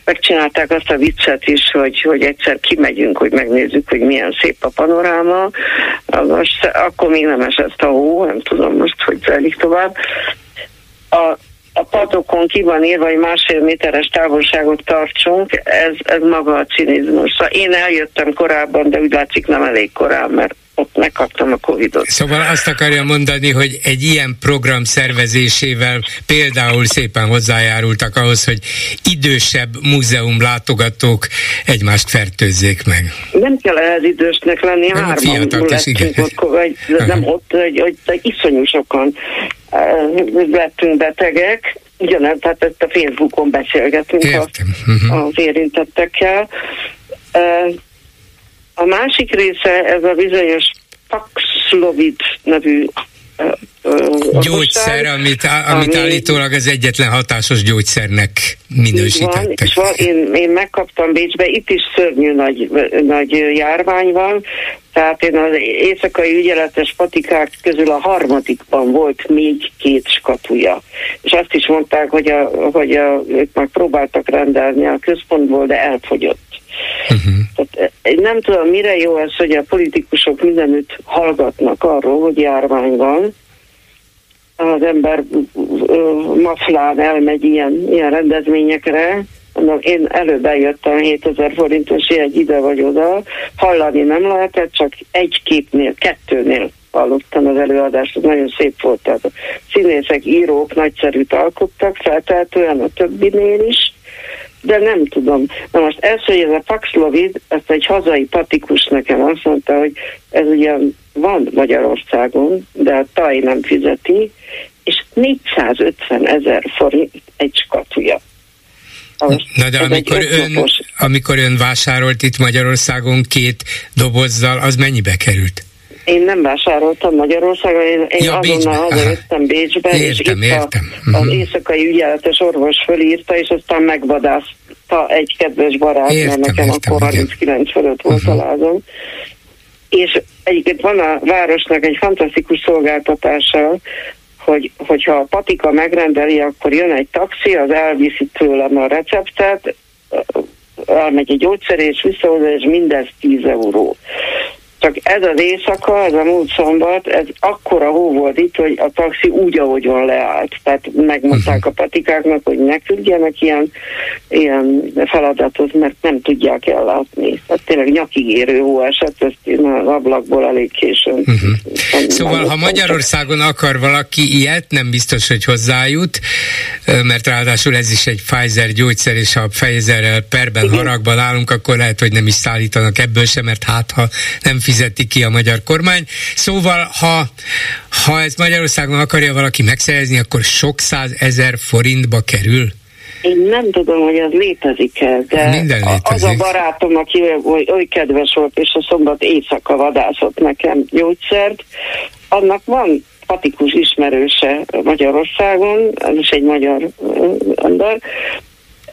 Megcsinálták azt a viccet is, hogy, hogy egyszer kimegyünk, hogy megnézzük, hogy milyen szép a panoráma. Most akkor még nem esett a hó, nem tudom most, hogy zajlik tovább. A, a patokon ki van írva, hogy másfél méteres távolságot tartsunk, ez, ez maga a cinizmus. Szóval én eljöttem korábban, de úgy látszik nem elég korán, mert ott megkaptam a Covid-ot. Szóval azt akarja mondani, hogy egy ilyen program szervezésével például szépen hozzájárultak ahhoz, hogy idősebb múzeum látogatók egymást fertőzzék meg. Nem kell ehhez idősnek lenni, nem, hárman fiatal, igen. Ott, vagy, nem ott, hogy, hogy, hogy iszonyú sokan uh, lettünk betegek, ugyanez, tehát ezt a Facebookon beszélgetünk a, uh-huh. az érintettekkel. Uh, a másik része ez a bizonyos Paxlovid nevű gyógyszer, amit, amit ami, állítólag az egyetlen hatásos gyógyszernek minősítettek. Van, és van, én, én megkaptam Bécsbe, itt is szörnyű nagy, nagy járvány van, tehát én az éjszakai ügyeletes patikák közül a harmadikban volt még két skatuja. És azt is mondták, hogy, a, hogy a, ők már próbáltak rendelni a központból, de elfogyott. Uh-huh. Nem tudom, mire jó ez, hogy a politikusok mindenütt hallgatnak arról, hogy járvány van, az ember maflán elmegy ilyen, ilyen rendezményekre, én előbb eljöttem 7000 forintos egy ide vagy oda, hallani nem lehetett, csak egy képnél, kettőnél hallottam az előadást, ez nagyon szép volt. Tehát a színészek, írók nagyszerűt alkottak, feltehetően a többinél is, de nem tudom. Na most ez, hogy ez a Paxlovid, ezt egy hazai patikus nekem azt mondta, hogy ez ugyan van Magyarországon, de a taj nem fizeti, és 450 ezer forint egy skatuja. Na de amikor ön, amikor ön vásárolt itt Magyarországon két dobozzal, az mennyibe került? Én nem vásároltam Magyarországon, én, én ja, azonnal hazajöttem Bécsbe, értem, és itt értem. A, az mhm. éjszakai ügyeletes orvos fölírta, és aztán megvadászta egy kedves barát, értem, mert nekem értem, akkor 39 fölött volt uh-huh. a lázom. És egyébként van a városnak egy fantasztikus szolgáltatása, hogy, hogyha a patika megrendeli, akkor jön egy taxi, az elviszi tőlem a receptet, elmegy egy gyógyszer, és visszahozza, és mindez 10 euró. Csak ez az éjszaka, ez a múlt szombat, ez akkora hó volt itt, hogy a taxi úgy, ahogyan leállt. Tehát megmondták a patikáknak, hogy ne küldjenek ilyen, ilyen feladatot, mert nem tudják ellátni. Tehát tényleg nyakigérő hó esett, ezt én az ablakból elég későn. Uh-huh. Szóval, ha Magyarországon akar valaki ilyet, nem biztos, hogy hozzájut, mert ráadásul ez is egy Pfizer gyógyszer, és ha Pfizerrel perben, Igen. haragban állunk, akkor lehet, hogy nem is szállítanak ebből sem, mert hát ha nem fizeti ki a magyar kormány. Szóval, ha, ha ez Magyarországon akarja valaki megszerezni, akkor sok száz ezer forintba kerül? Én nem tudom, hogy az létezik-e, de Minden létezik. az a barátom, aki oly, oly kedves volt, és a szombat éjszaka vadászott nekem gyógyszert, annak van patikus ismerőse Magyarországon, ez is egy magyar ember,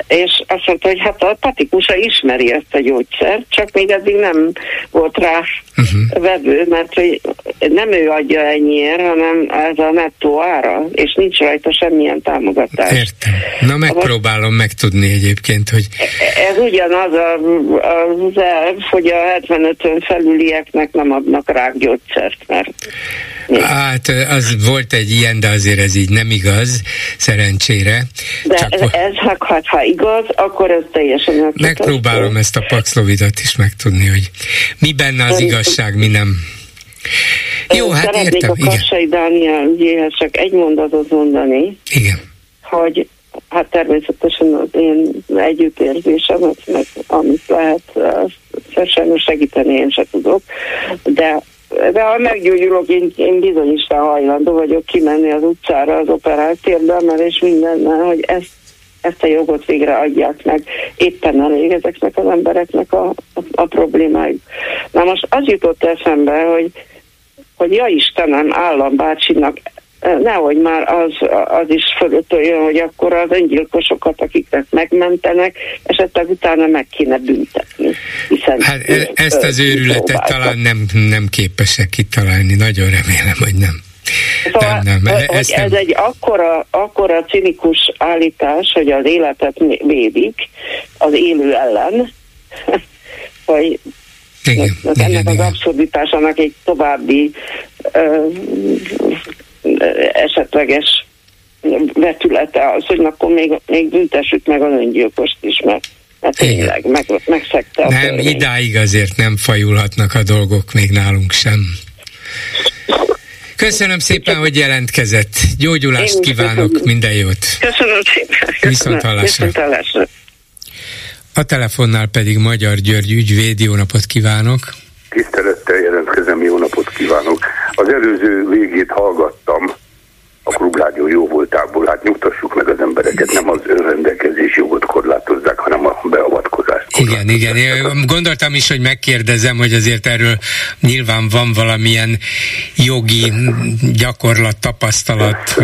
és azt mondta, hogy hát a patikusa ismeri ezt a gyógyszert, csak még eddig nem volt rá uh-huh. vevő, mert hogy nem ő adja ennyiért, hanem ez a nettó ára, és nincs rajta semmilyen támogatás. Értem. Na megpróbálom megtudni egyébként, hogy... Ez ugyanaz a, az elv, hogy a 75-ön felülieknek nem adnak rá gyógyszert, mert Hát az volt egy ilyen, de azért ez így nem igaz, szerencsére. De Csak ez, ez ha, ha igaz, akkor ez teljesen Megpróbálom ezt a Paxlovidat is megtudni, hogy mi benne az igazság, mi nem. Jó, hát Szeretnék értem. a Kassai igen. Dániel ügyéhez csak egy mondatot mondani. Igen. Hogy hát természetesen az én együttérzésem, meg amit lehet, sajnos segíteni én se tudok, de de ha meggyógyulok, én, én bizonyosan hajlandó vagyok kimenni az utcára az operált térben, és mindennel, hogy ezt ezt a jogot végre adják meg. Éppen elég ezeknek az embereknek a, a, a problémájuk. Na most az jutott eszembe, hogy, hogy ja Istenem, állambácsinak nehogy már az, az is fölötöljön, hogy akkor az öngyilkosokat, akiknek megmentenek, esetleg utána meg kéne büntetni. Hiszen hát e- ezt az őrületet talán nem, nem képesek kitalálni, nagyon remélem, hogy nem. Szóval, nem, nem, hogy ez nem. egy akkora, akkora cinikus állítás, hogy az életet védik az élő ellen, hogy igen, ennek igen, az igen. abszurditásának egy további ö, esetleges vetülete az, hogy akkor még, még büntessük meg a öngyilkost is, mert mert tényleg meg, megszegte a Nem, törvény. idáig azért nem fajulhatnak a dolgok még nálunk sem. Köszönöm szépen, hogy jelentkezett. Gyógyulást kívánok, köszönöm. minden jót. Köszönöm szépen. Viszont hallásra. Viszont hallásra. A telefonnál pedig Magyar György ügyvéd, jó napot kívánok! Tisztelettel jelentkezem, jó napot kívánok! Az előző végét hallgattam, a klubrádió jó voltából, hát nyugtassuk meg az embereket, nem az önrendelkezés jogot korlátozzák, hanem a beavatkozást. Igen, igen. Én gondoltam is, hogy megkérdezem, hogy azért erről nyilván van valamilyen jogi gyakorlat, tapasztalat,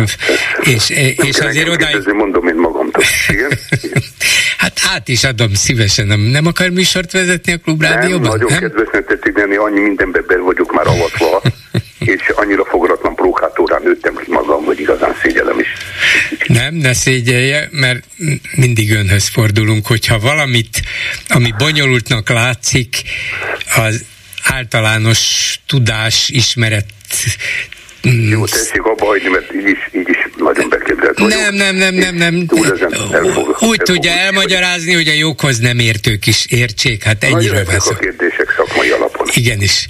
és, és azért odáig... Mondom én magamtól. Igen? igen. Hát át is adom szívesen. Nem, nem akar műsort vezetni a klubrádióban? Nem, nagyon nem? kedvesnek tetszik lenni, annyi mindenben vagyok már avatva, és annyira fogaratlan prókátórán nőttem ki magam, hogy igazán szégyelem is. Nem, ne szégyelje, mert mindig önhöz fordulunk, hogyha valamit, ami bonyolultnak látszik, az általános tudás, ismeret jó, tessék abba hagyni, mert így is, így is nagyon beképzelt vagyok. Nem, nem, nem, nem, nem. Úgy tudja elmagyarázni, hogy a joghoz nem értők is értsék, hát ennyiről van a kérdések szakmai alapon. Igenis.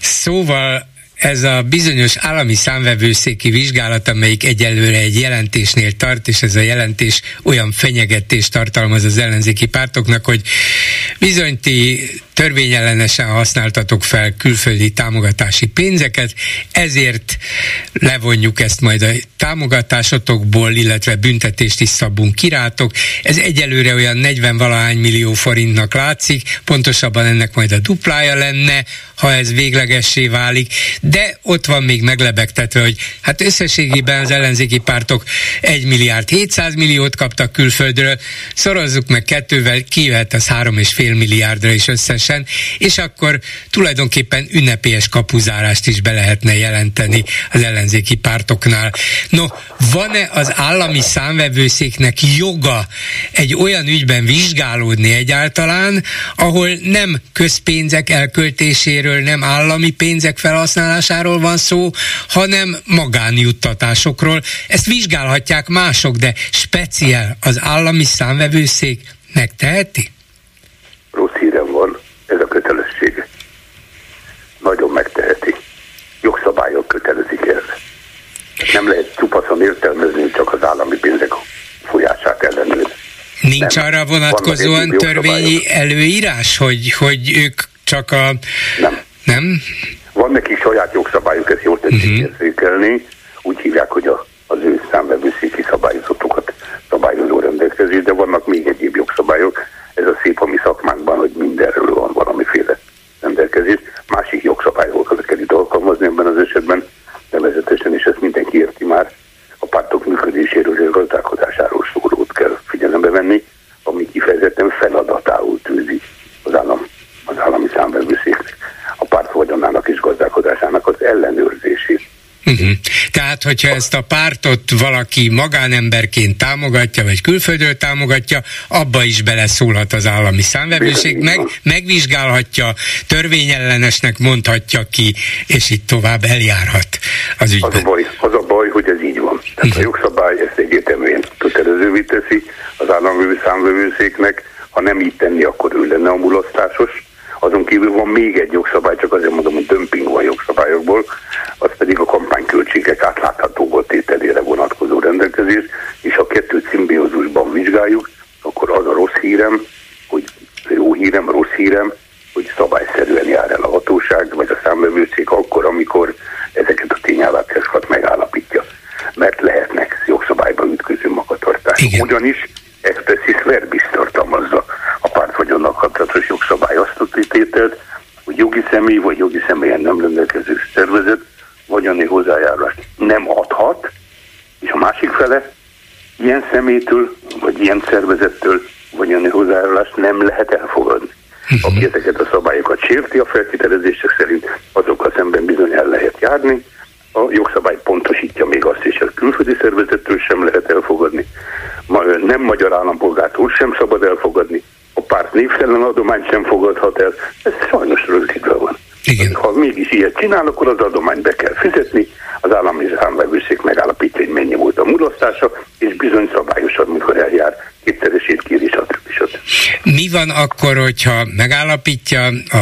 Szóval ez a bizonyos állami számvevőszéki vizsgálat, amelyik egyelőre egy jelentésnél tart, és ez a jelentés olyan fenyegetést tartalmaz az ellenzéki pártoknak, hogy bizony ti törvényellenesen használtatok fel külföldi támogatási pénzeket, ezért levonjuk ezt majd a támogatásotokból, illetve büntetést is szabunk kirátok. Ez egyelőre olyan 40 valahány millió forintnak látszik, pontosabban ennek majd a duplája lenne, ha ez véglegessé válik, de ott van még meglebegtetve, hogy hát összességében az ellenzéki pártok 1 milliárd 700 milliót kaptak külföldről, szorozzuk meg kettővel, kijöhet az 3,5 milliárdra is összesen, és akkor tulajdonképpen ünnepélyes kapuzárást is be lehetne jelenteni az ellenzéki pártoknál. No, van-e az állami számvevőszéknek joga egy olyan ügyben vizsgálódni egyáltalán, ahol nem közpénzek elköltéséről, nem állami pénzek felhasználásáról van szó, hanem magánjuttatásokról. Ezt vizsgálhatják mások, de speciál az állami számvevőszék megteheti? Rossz hírem van, ez a kötelessége. Nagyon megteheti. Jogszabályok kötelezik erre. Nem lehet csupaszon értelmezni, csak az állami pénzek folyását ellenőrizni. Nincs nem. arra vonatkozóan törvényi előírás, hogy, hogy ők csak a... Nem. Nem? Van neki saját jogszabályuk, ezt jól tetszik uh-huh. érzékelni. Úgy hívják, hogy a, az ő számvevőszéki szabályozatokat szabályozó rendelkezés, de vannak még egyéb jogszabályok. Ez a szép a mi szakmánkban, hogy mindenről van valamiféle rendelkezés. Másik jogszabályokat kell itt alkalmazni ebben az esetben, nevezetesen, és ezt mindenki érti már, a pártok működéséről és gazdálkodásáról szólót kell figyelembe venni, ami kifejezetten feladatául tűzi az, állam, az állami számvevőszéknek a párt vagyonának és gazdálkodásának az ellenőrzését. Uh-huh. Tehát, hogyha ezt a pártot valaki magánemberként támogatja, vagy külföldről támogatja, abba is beleszólhat az állami számvevőség, meg, megvizsgálhatja, törvényellenesnek mondhatja ki, és így tovább eljárhat az ügyben. Az a baj, az a baj hogy ez így van. Tehát a jogszabály ezt egyértelműen kötelezővé teszi az állami számvevőszéknek, ha nem így tenni, akkor ő lenne a mulasztásos, is csinál, akkor az adományt be kell fizetni, az állami számvevőszék megállapítja, hogy mennyi volt a mulasztása, és bizony szabályosan, mikor eljár kétszeresét kér, stb. stb. Mi van akkor, hogyha megállapítja a,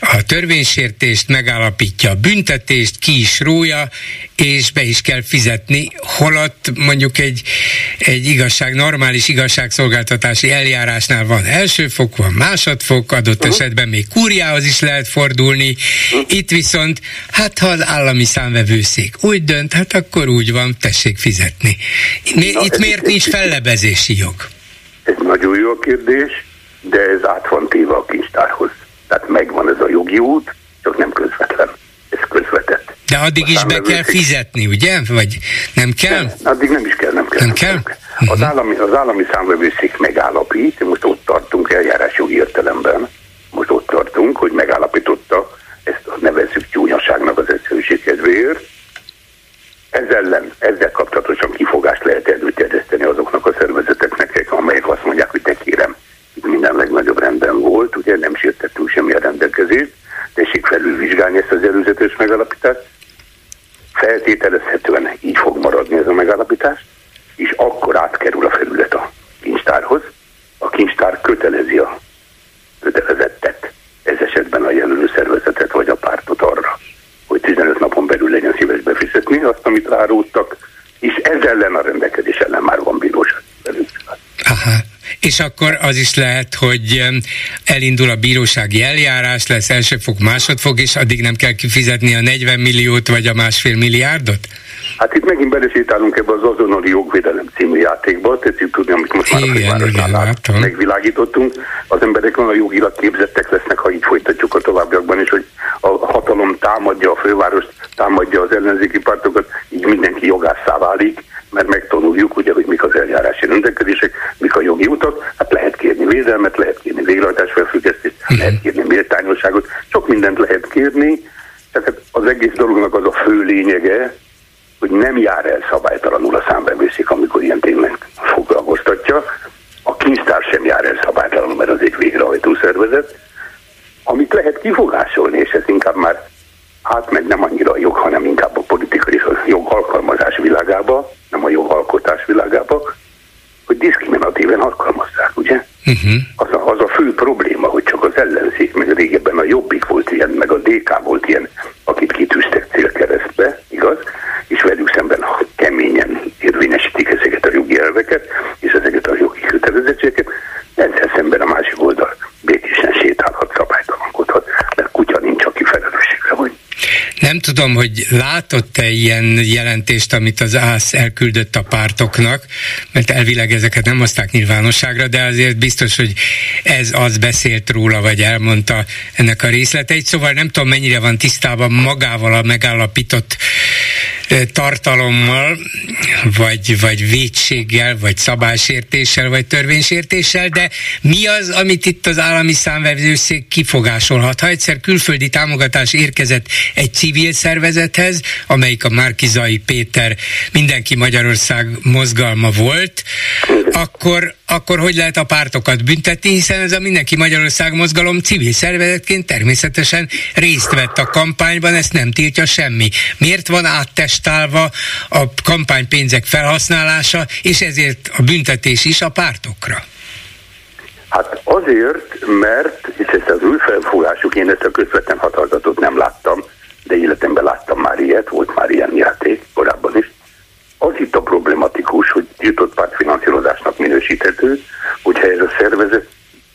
a törvénysértést, megállapítja a büntetést, ki is rója, és be is kell fizetni, holott mondjuk egy, egy igazság, normális igazságszolgáltatási eljárásnál van első fok, van másodfok, adott uh-huh. esetben még kúriához is lehet fordulni, uh-huh. itt viszont, hát ha az állami számvevőszék úgy dönt, hát akkor úgy van, tessék fizetni. Mi, Na, itt miért nincs fellebezési jog? Ez nagyon jó kérdés, de ez át van téve a kincstárhoz. Tehát megvan ez a jogi út, csak nem közvetlen. Ez közvetett. De addig is be kell fizetni, ugye? Vagy nem kell? Nem, addig nem is kell, nem kell. Nem, nem kell? Kell. Uh-huh. Az, állami, az állami számvevőszék megállapít, most ott tartunk eljárásjogi értelemben, most ott tartunk, hogy megállapította, ezt nevezzük csúnyaságnak az egyszerűség kedvéért, ez ellen, ezzel kapcsolatosan kifogást lehet előterjeszteni azoknak a szervezeteknek, amelyek azt mondják, hogy te kérem, minden legnagyobb rendben volt, ugye nem sértettünk semmi a rendelkezést, tessék felülvizsgálni ezt az előzetes megalapítást. Feltételezhetően így fog maradni ez a megalapítás, és akkor átkerül a felület a kincstárhoz. A kincstár kötelezi a kötelezettet, ez esetben a jelölő szervezetet vagy a pártot arra, hogy 15 napon belül legyen szíves befizetni azt, amit ráródtak, és ez ellen a rendelkezés ellen már van bíróság Aha. És akkor az is lehet, hogy elindul a bírósági eljárás, lesz elsőfok, másodfok, és addig nem kell kifizetni a 40 milliót vagy a másfél milliárdot? Hát itt megint belesétálunk ebbe az azonnali jogvédelem című játékba, tetszik tudni, amit most már igen, a igen, megvilágítottunk. Az emberek olyan jogilag képzettek lesznek, ha így folytatjuk a továbbiakban is, hogy a hatalom támadja a fővárost, támadja az ellenzéki pártokat, így mindenki jogásszá válik, mert megtanuljuk, ugye, hogy mik az eljárási rendelkezések, mik a jogi utak, védelmet, lehet kérni végrehajtás felfüggesztést, uh-huh. lehet kérni méltányosságot, sok mindent lehet kérni, tehát az egész dolognak az a fő lényege, hogy nem jár el szabálytalanul a számbevőszék, amikor ilyen tényleg foglalkoztatja. A kincstár sem jár el szabálytalanul, mert az egy végrehajtó szervezet. Amit lehet kifogásolni, és ez inkább már átmegy nem annyira a jog, hanem inkább a politikai és a jogalkalmazás világába, nem a jogalkotás világába, hogy diszkriminatíven alkalmazzák, ugye? Uh-huh. Az, a, az a fő probléma, hogy csak az ellenzék, meg régebben a Jobbik volt ilyen, meg a DK volt ilyen, akit kitűztek célkeresztbe, igaz? És velük szemben keményen érvényesítik ezeket a jogi elveket, és ezeket a jogi kötelezettségeket, ezzel szemben a másik oldal békésen sétálhat, szabálytalankodhat, mert kutya nincs, aki felelősségre vagy. Nem tudom, hogy látott-e ilyen jelentést, amit az ÁSZ elküldött a pártoknak, mert elvileg ezeket nem hozták nyilvánosságra, de azért biztos, hogy ez az beszélt róla, vagy elmondta ennek a részleteit. Szóval nem tudom, mennyire van tisztában magával a megállapított tartalommal, vagy, vagy védséggel, vagy szabálysértéssel, vagy törvénysértéssel, de mi az, amit itt az állami számvevőszék kifogásolhat? Ha egyszer külföldi támogatás érkezett egy civil szervezethez, amelyik a Márkizai Péter mindenki Magyarország mozgalma volt, akkor, akkor hogy lehet a pártokat büntetni, hiszen ez a Mindenki Magyarország mozgalom civil szervezetként természetesen részt vett a kampányban, ezt nem tiltja semmi. Miért van áttestálva a kampánypénzek felhasználása, és ezért a büntetés is a pártokra? Hát azért, mert, és ez az új felfogásuk, én ezt a közvetlen határozatot nem láttam, de életemben láttam már ilyet, volt már ilyen játék korábban is. Az itt a problematikus, jutott pártfinanszírozásnak minősíthető, hogyha ez a szervezet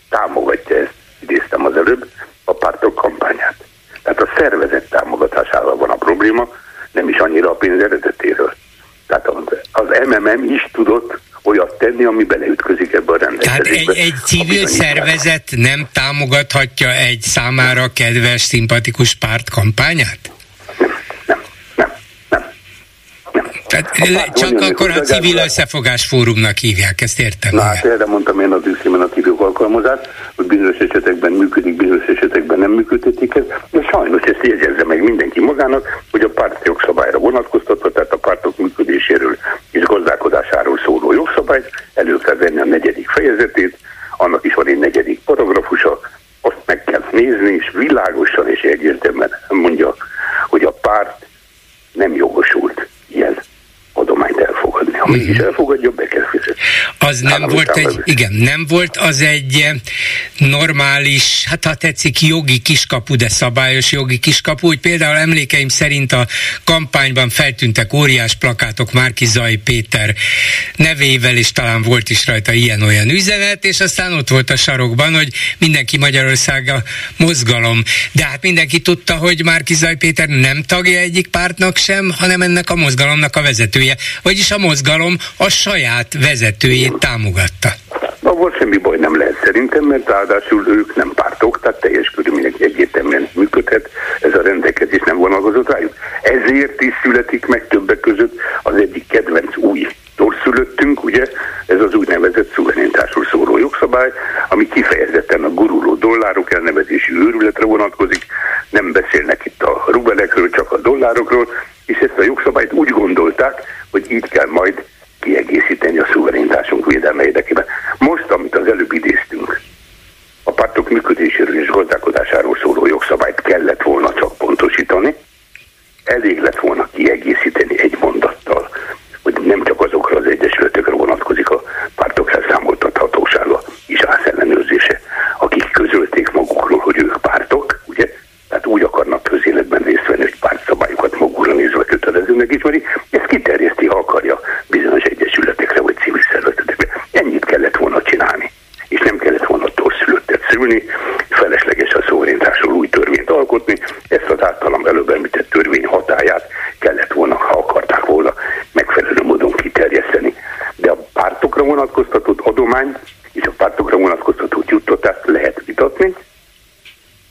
támogatja ezt, idéztem az előbb, a pártok kampányát. Tehát a szervezet támogatásával van a probléma, nem is annyira a pénz eredetéről. Tehát az MMM is tudott olyat tenni, ami beleütközik ebbe a rendelkezésbe. Tehát egy, egy civil szervezet nem támogathatja egy számára kedves, szimpatikus párt kampányát? Nem, nem, nem, nem. Tehát a csak akkor a civil összefogás fórumnak hívják, ezt értem. Na, hát erre mondtam én a diszkriminatív alkalmazást. hogy bizonyos esetekben működik, bizonyos esetekben nem működtetik ez, de sajnos ezt jegyezze meg mindenki magának, hogy a párt jogszabályra vonatkoztatva, tehát a pártok működéséről és gazdálkodásáról szóló jogszabályt elő kell venni a negyedik fejezetét, annak is van egy negyedik paragrafusa, azt meg kell nézni, és világosan és egyértelműen mondja, hogy a párt nem jogosult mégis mhm. elfogadja, be kell fizetni. Az nem volt egy, igen, nem volt az egy eh, normális, hát ha tetszik, jogi kiskapu, de szabályos jogi kiskapu, hogy például emlékeim szerint a kampányban feltűntek óriás plakátok Márki Zaj Péter nevével, és talán volt is rajta ilyen-olyan üzenet, és aztán ott volt a sarokban, hogy mindenki Magyarország a mozgalom. De hát mindenki tudta, hogy Márki Zaj Péter nem tagja egyik pártnak sem, hanem ennek a mozgalomnak a vezető vezetője, vagyis a mozgalom a saját vezetőjét támogatta. Abban semmi baj nem lehet szerintem, mert ráadásul ők nem pártok, tehát teljes körülmények egyértelműen működhet, ez a rendelkezés nem vonalkozott rájuk. Ezért is születik meg többek között az egyik kedvenc új torszülöttünk, ugye, ez az úgynevezett szuverenitásról szóló jogszabály, ami kifejezetten a guruló dollárok elnevezési őrületre vonatkozik, nem beszélnek itt a rubelekről, csak a dollárokról, és ezt a jogszabályt úgy gondolták, hogy így kell majd kiegészíteni a szuverenitásunk védelme érdekében. Most, amit az előbb idéztünk, a pártok működéséről és gazdálkodásáról szóló jogszabályt kellett volna csak pontosítani, elég lett volna kiegészíteni egy mondattal, hogy nem csak azokra az egyesületekre vonatkozik a pártok elszámoltathatósága és átsellenőrzése, akik közölték magukról, hogy ők pártok, ugye? Tehát úgy akarnak közéletben részt venni, hogy pártszabályokat magukra nézve kötelezőnek ismeri, ezt kiterjeszti, ha akarja bizonyos egyesületekre vagy civil szervezetekre. Ennyit kellett volna csinálni, és nem kellett volna torszülöttet szülni, felesleges a szóorintásról új törvényt alkotni, ezt az általam előbb említett törvény hatáját kellett volna, ha akarták volna megfelelő módon kiterjeszteni. De a pártokra vonatkoztatott adomány és a pártokra vonatkoztatott juttatást lehet vitatni,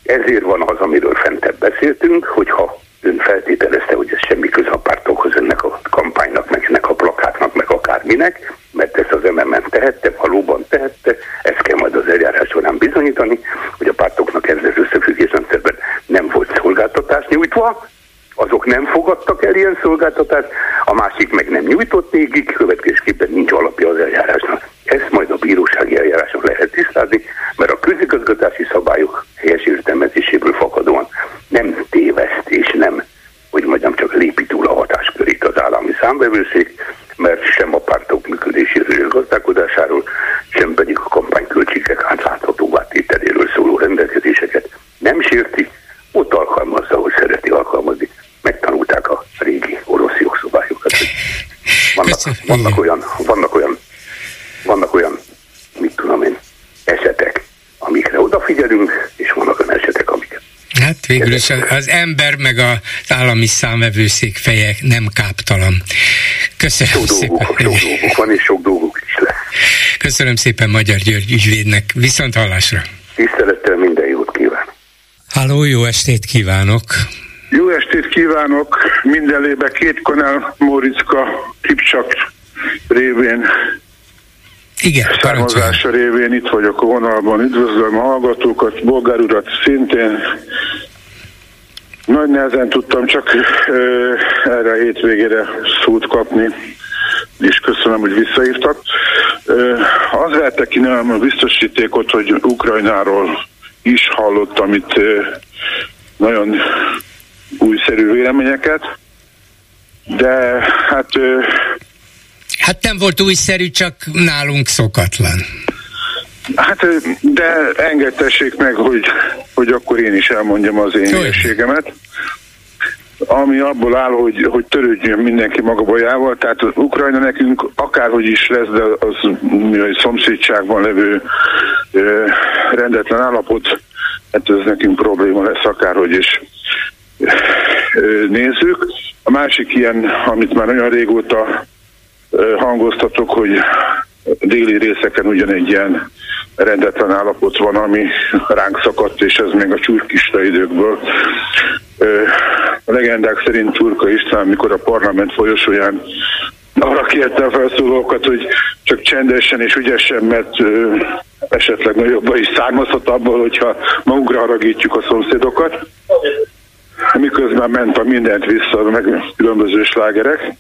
ezért van az, amiről fentebb beszéltünk, hogyha ön feltételezte, hogy ez semmi köze a pártokhoz, ennek a kampánynak, meg ennek a plakátnak, meg akárminek, mert ezt az MMM tehette, valóban tehette, ezt kell majd az eljárás során bizonyítani, hogy a pártoknak ezzel összefüggésrendszerben nem volt szolgáltatás nyújtva, azok nem fogadtak el ilyen szolgáltatást, a másik meg nem nyújtott végig, következésképpen nincs alapja az eljárásnak. Ezt majd a bírósági eljáráson lehet tisztázni, mert a közigazgatási szabályok helyes értelmezéséből fakadóan nem téveszt és nem, hogy mondjam, csak lépi túl a hatáskörét az állami számbevőszék, mert sem a pártok működéséről és gazdálkodásáról, sem pedig a kampányköltségek átláthatóvá tételéről szóló rendelkezéseket nem sérti, ott alkalmazza, hogy szereti alkalmazni. Megtanulták a régi orosz jogszabályokat. Vannak, vannak, olyan, vannak olyan vannak olyan, mit tudom én, esetek, amikre odafigyelünk, és vannak olyan esetek, amiket Hát végül is az ember meg az állami számvevőszék feje nem káptalan. Köszönöm sok szépen. Dolguk, sok dolguk van, és sok dolguk is lesz. Köszönöm szépen Magyar György ügyvédnek. Viszont hallásra. Tisztelettel minden jót kívánok. Háló, jó estét kívánok. Jó estét kívánok. Mindenlébe két kanál Móriczka Kipcsak révén igen, származása révén itt vagyok a vonalban. Üdvözlöm a hallgatókat, Bolgár urat szintén. Nagy nehezen tudtam csak ö, erre a hétvégére szót kapni, és köszönöm, hogy visszahívtak. Ö, az vette ki nem a biztosítékot, hogy Ukrajnáról is hallottam itt nagyon újszerű véleményeket, de hát Hát nem volt újszerű, csak nálunk szokatlan. Hát, de engedtessék meg, hogy, hogy akkor én is elmondjam az én hülyeségemet. Ami abból áll, hogy, hogy törődjön mindenki maga bajával, tehát Ukrajna nekünk akárhogy is lesz, de az mi szomszédságban levő ö, rendetlen állapot, hát ez nekünk probléma lesz akárhogy is ö, nézzük. A másik ilyen, amit már nagyon régóta hangoztatok, hogy déli részeken ugyanegy ilyen rendetlen állapot van, ami ránk szakadt, és ez még a csurkista időkből. A legendák szerint Turka István, mikor a parlament folyosóján arra kérte a felszólókat, hogy csak csendesen és ügyesen, mert ö, esetleg nagyobb is származhat abból, hogyha magunkra haragítjuk a szomszédokat. Miközben ment a mindent vissza, meg különböző slágerek.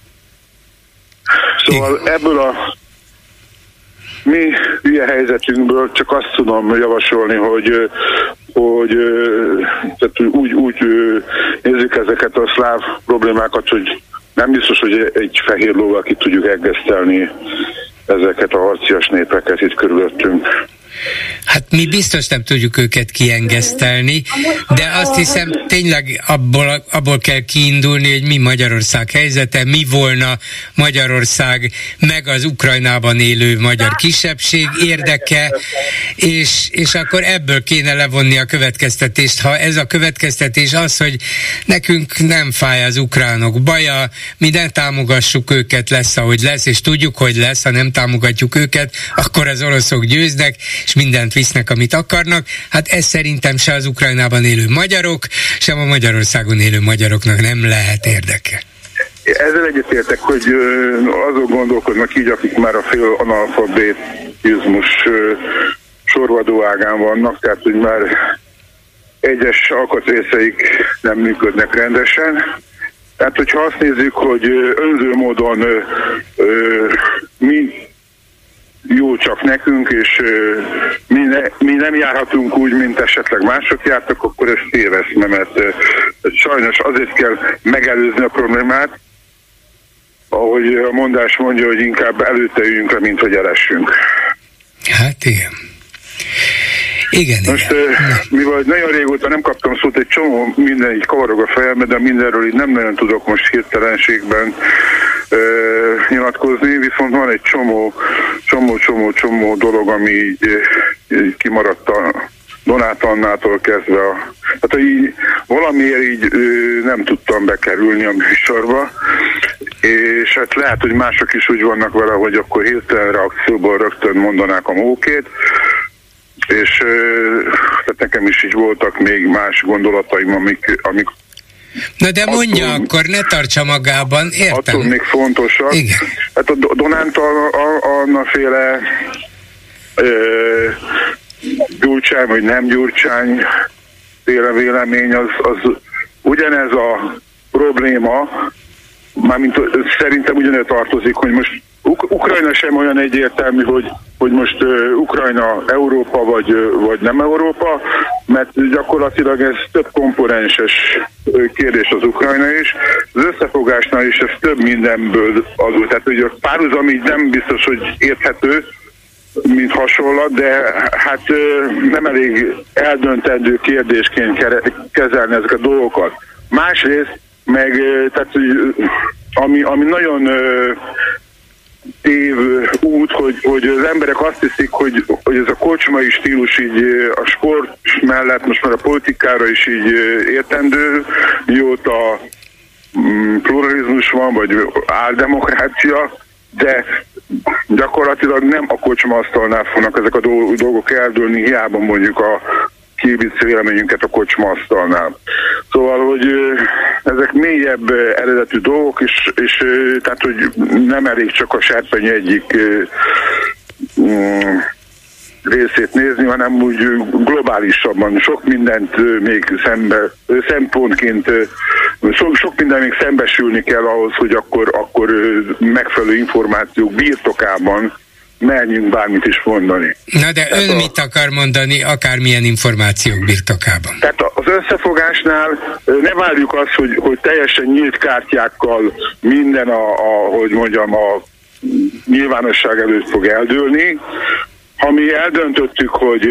Szóval ebből a mi ilyen helyzetünkből csak azt tudom javasolni, hogy hogy tehát úgy, úgy nézzük ezeket a szláv problémákat, hogy nem biztos, hogy egy fehér lóval ki tudjuk eggesztelni ezeket a harcias népeket itt körülöttünk. Hát mi biztos nem tudjuk őket kiengesztelni, de azt hiszem tényleg abból, abból kell kiindulni, hogy mi Magyarország helyzete, mi volna Magyarország meg az Ukrajnában élő magyar kisebbség érdeke, és, és akkor ebből kéne levonni a következtetést. Ha ez a következtetés az, hogy nekünk nem fáj az ukránok baja, mi nem támogassuk őket, lesz, ahogy lesz, és tudjuk, hogy lesz, ha nem támogatjuk őket, akkor az oroszok győznek, és mindent visznek, amit akarnak. Hát ez szerintem se az Ukrajnában élő magyarok, sem a Magyarországon élő magyaroknak nem lehet érdeke. Ezzel egyetértek, hogy azok gondolkodnak így, akik már a fél analfabetizmus sorvadó ágán vannak, tehát hogy már egyes alkatrészeik nem működnek rendesen. Tehát, hogyha azt nézzük, hogy önző módon ö, mi jó csak nekünk, és mi, ne, mi nem járhatunk úgy, mint esetleg mások jártak, akkor ez téveszme, mert sajnos azért kell megelőzni a problémát, ahogy a mondás mondja, hogy inkább előtte üljünk le, mint hogy elessünk. Hát igen. Igen, Most, igen. mivel nagyon régóta nem kaptam szót, egy csomó minden így kavarog a fejembe, de mindenről így nem nagyon tudok most hirtelenségben ö, nyilatkozni, viszont van egy csomó, csomó, csomó, csomó dolog, ami így, így kimaradt a Donát Annától kezdve. A, hát így valamiért így ö, nem tudtam bekerülni a műsorba, és hát lehet, hogy mások is úgy vannak vele, hogy akkor hirtelen reakcióból rögtön mondanák a mókét, és tehát nekem is így voltak még más gondolataim, amik, amik Na de mondja attól, akkor, ne tartsa magában, értem. Attól még fontosak. Igen. Hát a Donánt annaféle gyurcsány, vagy nem gyurcsány féle vélemény, az, az ugyanez a probléma, mármint szerintem ugyanez tartozik, hogy most Uk- Ukrajna sem olyan egyértelmű, hogy, hogy most uh, Ukrajna Európa vagy, uh, vagy nem Európa, mert gyakorlatilag ez több komponenses kérdés az Ukrajna is. Az összefogásnál is ez több mindenből az, tehát hogy a párhuzam így nem biztos, hogy érthető, mint hasonlat, de hát nem elég eldöntendő kérdésként kezelni ezeket a dolgokat. Másrészt meg, tehát, ami, ami nagyon tév út, hogy, hogy az emberek azt hiszik, hogy, hogy ez a kocsmai stílus így a sport mellett most már a politikára is így értendő, mióta mm, pluralizmus van, vagy áldemokrácia, de gyakorlatilag nem a kocsmasztalnál fognak ezek a dolgok eldőlni, hiába mondjuk a kivisz véleményünket a kocsmasztalnál. Szóval, hogy ezek mélyebb eredetű dolgok, és, és tehát, hogy nem elég csak a serpeny egyik mm, részét nézni, hanem úgy globálisabban. Sok mindent még szembe, szempontként, sok, sok minden még szembesülni kell ahhoz, hogy akkor, akkor megfelelő információk birtokában merjünk bármit is mondani. Na de tehát ön a, mit akar mondani akármilyen információk birtokában? Tehát az összefogásnál ne várjuk azt, hogy, hogy teljesen nyílt kártyákkal minden a, a hogy mondjam, a nyilvánosság előtt fog eldőlni. Ha mi eldöntöttük, hogy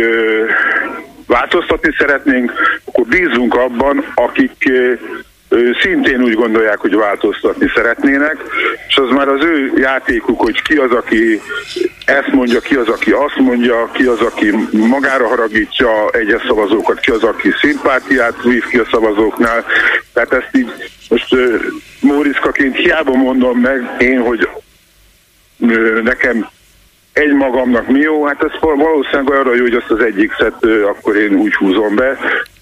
változtatni szeretnénk, akkor bízunk abban, akik szintén úgy gondolják, hogy változtatni szeretnének, és az már az ő játékuk, hogy ki az, aki ezt mondja, ki az, aki azt mondja, ki az, aki magára haragítja egyes szavazókat, ki az, aki szimpátiát vív ki a szavazóknál. Tehát ezt így most Móriszkaként hiába mondom meg én, hogy nekem egy magamnak mi jó, hát ez valószínűleg arra jó, hogy azt az szett, akkor én úgy húzom be,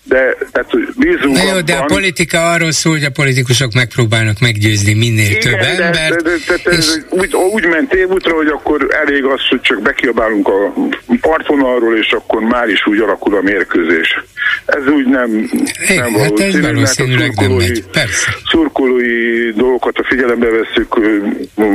de tehát, bízunk Na jó, de a politika arról szól, hogy a politikusok megpróbálnak meggyőzni minél igen, több de, embert. De, de, de, és... úgy, úgy ment évútra, hogy akkor elég az, hogy csak bekiabálunk a partvonalról, és akkor már is úgy alakul a mérkőzés. Ez úgy nem, é, nem hát ez valószínűleg nem megy, persze. Szurkolói dolgokat a figyelembe veszük,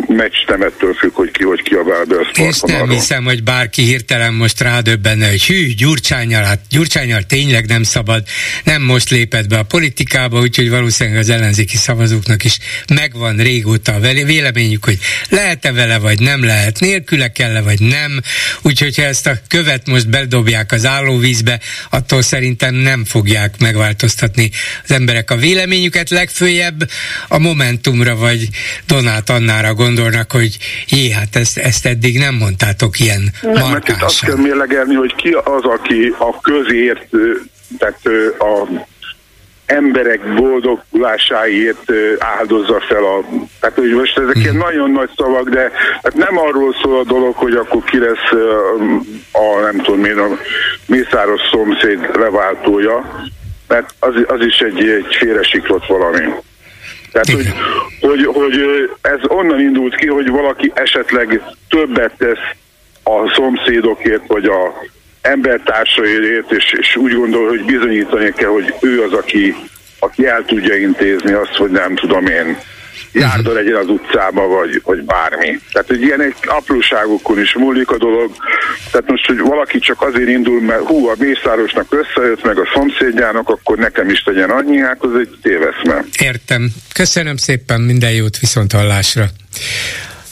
meccs temettől függ, hogy ki hogy kiabál be a És nem hiszem, hogy bárki hirtelen most rádöbbenne, hogy hű, Gyurcsányal, hát Gyurcsányal tényleg nem szabad nem most lépett be a politikába, úgyhogy valószínűleg az ellenzéki szavazóknak is megvan régóta a véleményük, hogy lehet-e vele, vagy nem lehet, nélküle kell-e, vagy nem. Úgyhogy ha ezt a követ most bedobják az állóvízbe, attól szerintem nem fogják megváltoztatni az emberek a véleményüket, legfőjebb a Momentumra vagy Donát Annára gondolnak, hogy jé, hát ezt, ezt eddig nem mondtátok ilyen nem, mert itt azt kell mérlegelni, hogy ki az, aki a közért tehát a emberek boldogulásáért áldozza fel a... Tehát, hogy most ezek ilyen nagyon nagy szavak, de hát nem arról szól a dolog, hogy akkor ki lesz a, nem tudom én, a mészáros szomszéd leváltója, mert az, az is egy, egy félresiklott valami. Tehát, hogy, hogy, hogy ez onnan indult ki, hogy valaki esetleg többet tesz a szomszédokért, vagy a embertársaiért, és, és úgy gondol, hogy bizonyítani kell, hogy ő az, aki, aki el tudja intézni azt, hogy nem tudom én, járda legyen az utcába, vagy, vagy bármi. Tehát, hogy ilyen egy apróságokon is múlik a dolog. Tehát most, hogy valaki csak azért indul, mert hú, a mészárosnak összejött, meg a szomszédjának, akkor nekem is legyen annyi, hát az egy téveszme. Értem. Köszönöm szépen, minden jót viszont hallásra.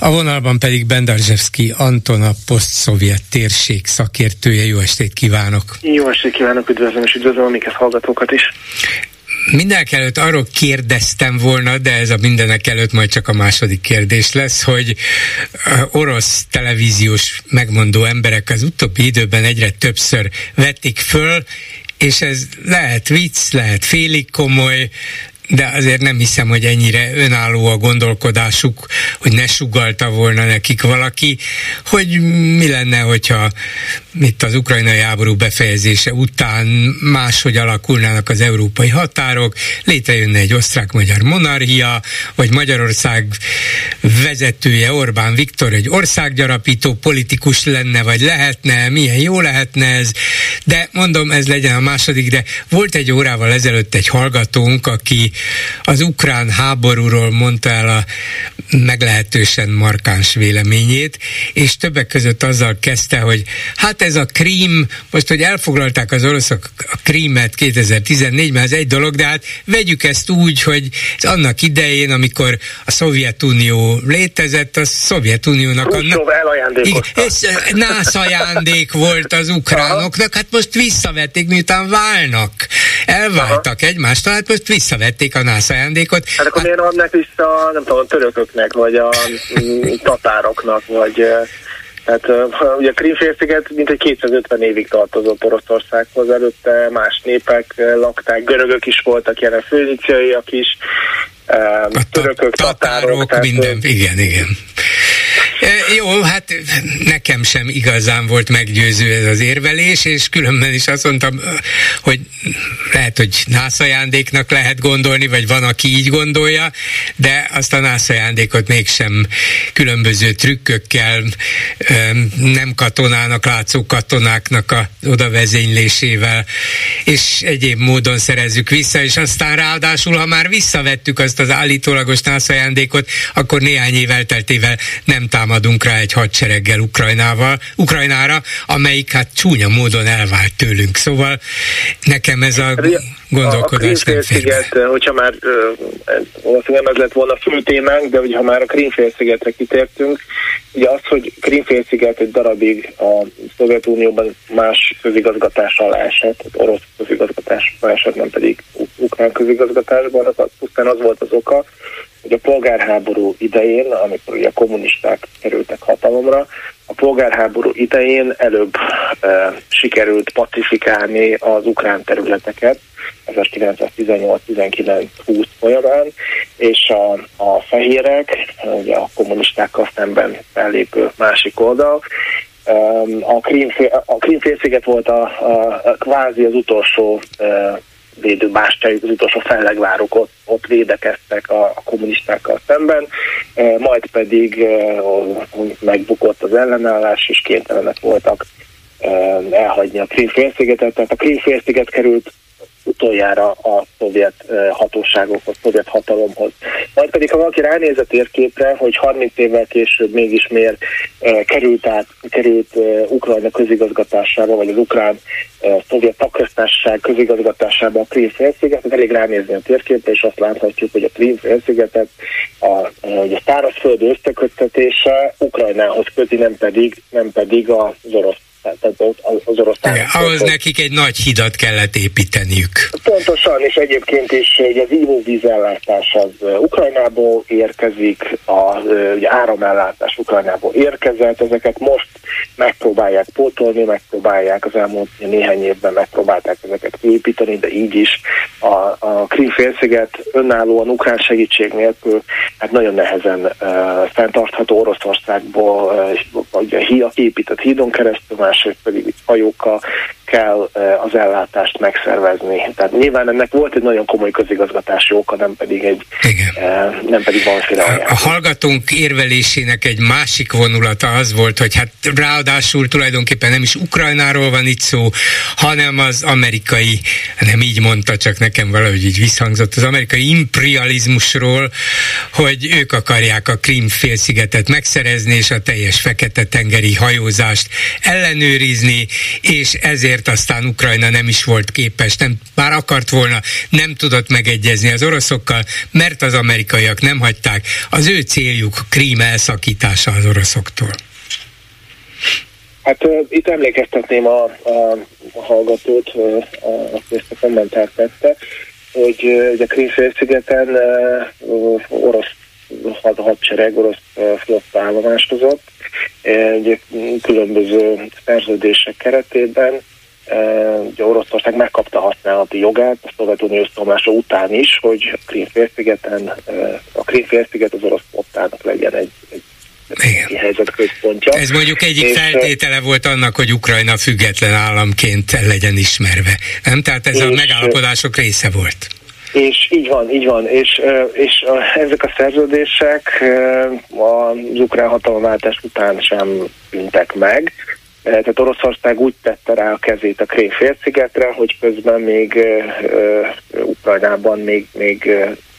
A vonalban pedig Bendarzsevszki Anton, a poszt-szovjet térség szakértője. Jó estét kívánok! Jó estét kívánok, üdvözlöm és üdvözlöm a minket hallgatókat is! Mindenek előtt arról kérdeztem volna, de ez a mindenek előtt majd csak a második kérdés lesz, hogy orosz televíziós megmondó emberek az utóbbi időben egyre többször vették föl, és ez lehet vicc, lehet félig komoly, de azért nem hiszem, hogy ennyire önálló a gondolkodásuk, hogy ne sugalta volna nekik valaki, hogy mi lenne, hogyha itt az ukrajnai háború befejezése után máshogy alakulnának az európai határok, létrejönne egy osztrák-magyar monarchia, vagy Magyarország vezetője Orbán Viktor egy országgyarapító politikus lenne, vagy lehetne, milyen jó lehetne ez, de mondom, ez legyen a második, de volt egy órával ezelőtt egy hallgatónk, aki az ukrán háborúról mondta el a meglehetősen markáns véleményét, és többek között azzal kezdte, hogy hát ez a krím, most, hogy elfoglalták az oroszok a krímet 2014-ben, ez egy dolog, de hát vegyük ezt úgy, hogy annak idején, amikor a Szovjetunió létezett, a Szovjetuniónak a... Igen, és nász ajándék volt az ukránoknak, hát most visszavették, miután válnak. Elváltak Aha. egymástól, hát most visszavették a nász ajándékot. Hát akkor miért adnak vissza, nem tudom, a törököknek, vagy a mm, tatároknak, vagy tehát ugye a Krímfélsziget mintegy 250 évig tartozott Oroszországhoz, előtte más népek lakták, görögök is voltak, jelen főniciaiak is, uh, törökök, tatárok. tatárok tehát, minden, igen, igen. Jó, hát nekem sem igazán volt meggyőző ez az érvelés, és különben is azt mondtam, hogy lehet, hogy nászajándéknak lehet gondolni, vagy van, aki így gondolja, de azt a nászajándékot mégsem különböző trükkökkel, nem katonának látszó katonáknak a odavezénylésével, és egyéb módon szerezzük vissza, és aztán ráadásul, ha már visszavettük azt az állítólagos nászajándékot, akkor néhány év elteltével nem támadunk támadunk rá egy hadsereggel Ukrajnával, Ukrajnára, amelyik hát csúnya módon elvált tőlünk. Szóval nekem ez a gondolkodás a nem fér. hogyha már nem ez lett volna fő témánk, de hogyha már a Krímfélszigetre kitértünk, ugye az, hogy Krímfélsziget egy darabig a Szovjetunióban más közigazgatás alá esett, orosz közigazgatás alá esett, nem pedig ukrán közigazgatásban, az pusztán az volt az oka, hogy a polgárháború idején, amikor a kommunisták kerültek hatalomra, a polgárháború idején előbb e, sikerült pacifikálni az ukrán területeket, 1918-19-20 folyamán, és a, a fehérek, ugye a kommunistákkal szemben fellépő másik oldal, a, Krím, a Krímfélsziget volt a, a, a kvázi az utolsó e, védőbástyájuk, az utolsó fellegvárok ott, ott védekeztek a, a kommunistákkal szemben, majd pedig megbukott az ellenállás, és kénytelenek voltak elhagyni a Krím-félszigetet, tehát a Krím-félsziget került utoljára a szovjet hatóságokhoz, szovjet hatalomhoz. Majd pedig, ha valaki ránéz a térképre, hogy 30 évvel később mégis miért került át, került Ukrajna közigazgatásába, vagy az ukrán szovjet takköztársaság közigazgatásába a Krím félsziget, elég ránézni a térképre, és azt láthatjuk, hogy a Krím félszigetet a, a, a szárazföld összeköttetése Ukrajnához köti, nem pedig, nem pedig az orosz tehát az oroszlán. Igen, ahhoz nekik egy nagy hidat kellett építeniük. Pontosan, és egyébként is hogy az ivóvízellátás az Ukrajnából érkezik, a ugye, áramellátás Ukrajnából érkezett, ezeket most megpróbálják pótolni, megpróbálják az elmúlt néhány évben megpróbálták ezeket építeni, de így is a, a Krim-félsziget önállóan ukrán segítség nélkül hát nagyon nehezen uh, fenntartható Oroszországból, uh, a hí, épített hídon keresztül, másrészt pedig hajókkal kell az ellátást megszervezni. Tehát nyilván ennek volt egy nagyon komoly közigazgatási oka, nem pedig egy Igen. nem pedig valamiféle a, hallgatónk érvelésének egy másik vonulata az volt, hogy hát ráadásul tulajdonképpen nem is Ukrajnáról van itt szó, hanem az amerikai, nem így mondta, csak nekem valahogy így visszhangzott, az amerikai imperializmusról, hogy ők akarják a Krim félszigetet megszerezni, és a teljes fekete-tengeri hajózást ellenőrizni, és ezért aztán Ukrajna nem is volt képes, nem, bár akart volna, nem tudott megegyezni az oroszokkal, mert az amerikaiak nem hagyták. Az ő céljuk Krím elszakítása az oroszoktól. Hát uh, itt emlékeztetném a, a, a hallgatót, uh, aki ezt a kommentárt tette, hogy uh, a Krím-félszigeten uh, orosz hadsereg, orosz flotta állomásozott, egy különböző szerződések keretében ugye Oroszország megkapta használati jogát a Szovjetunió összeomlása után is, hogy a Krímfélszigeten, a Krímfélsziget az orosz flottának legyen egy, egy igen. Ez mondjuk egyik és, feltétele volt annak, hogy Ukrajna független államként legyen ismerve. Nem? Tehát ez a megállapodások része volt. És így van, így van. És, és ezek a szerződések az ukrán hatalomváltás után sem tűntek meg. Eh, tehát Oroszország úgy tette rá a kezét a Krém félszigetre, hogy közben még uh, Ukrajnában még, még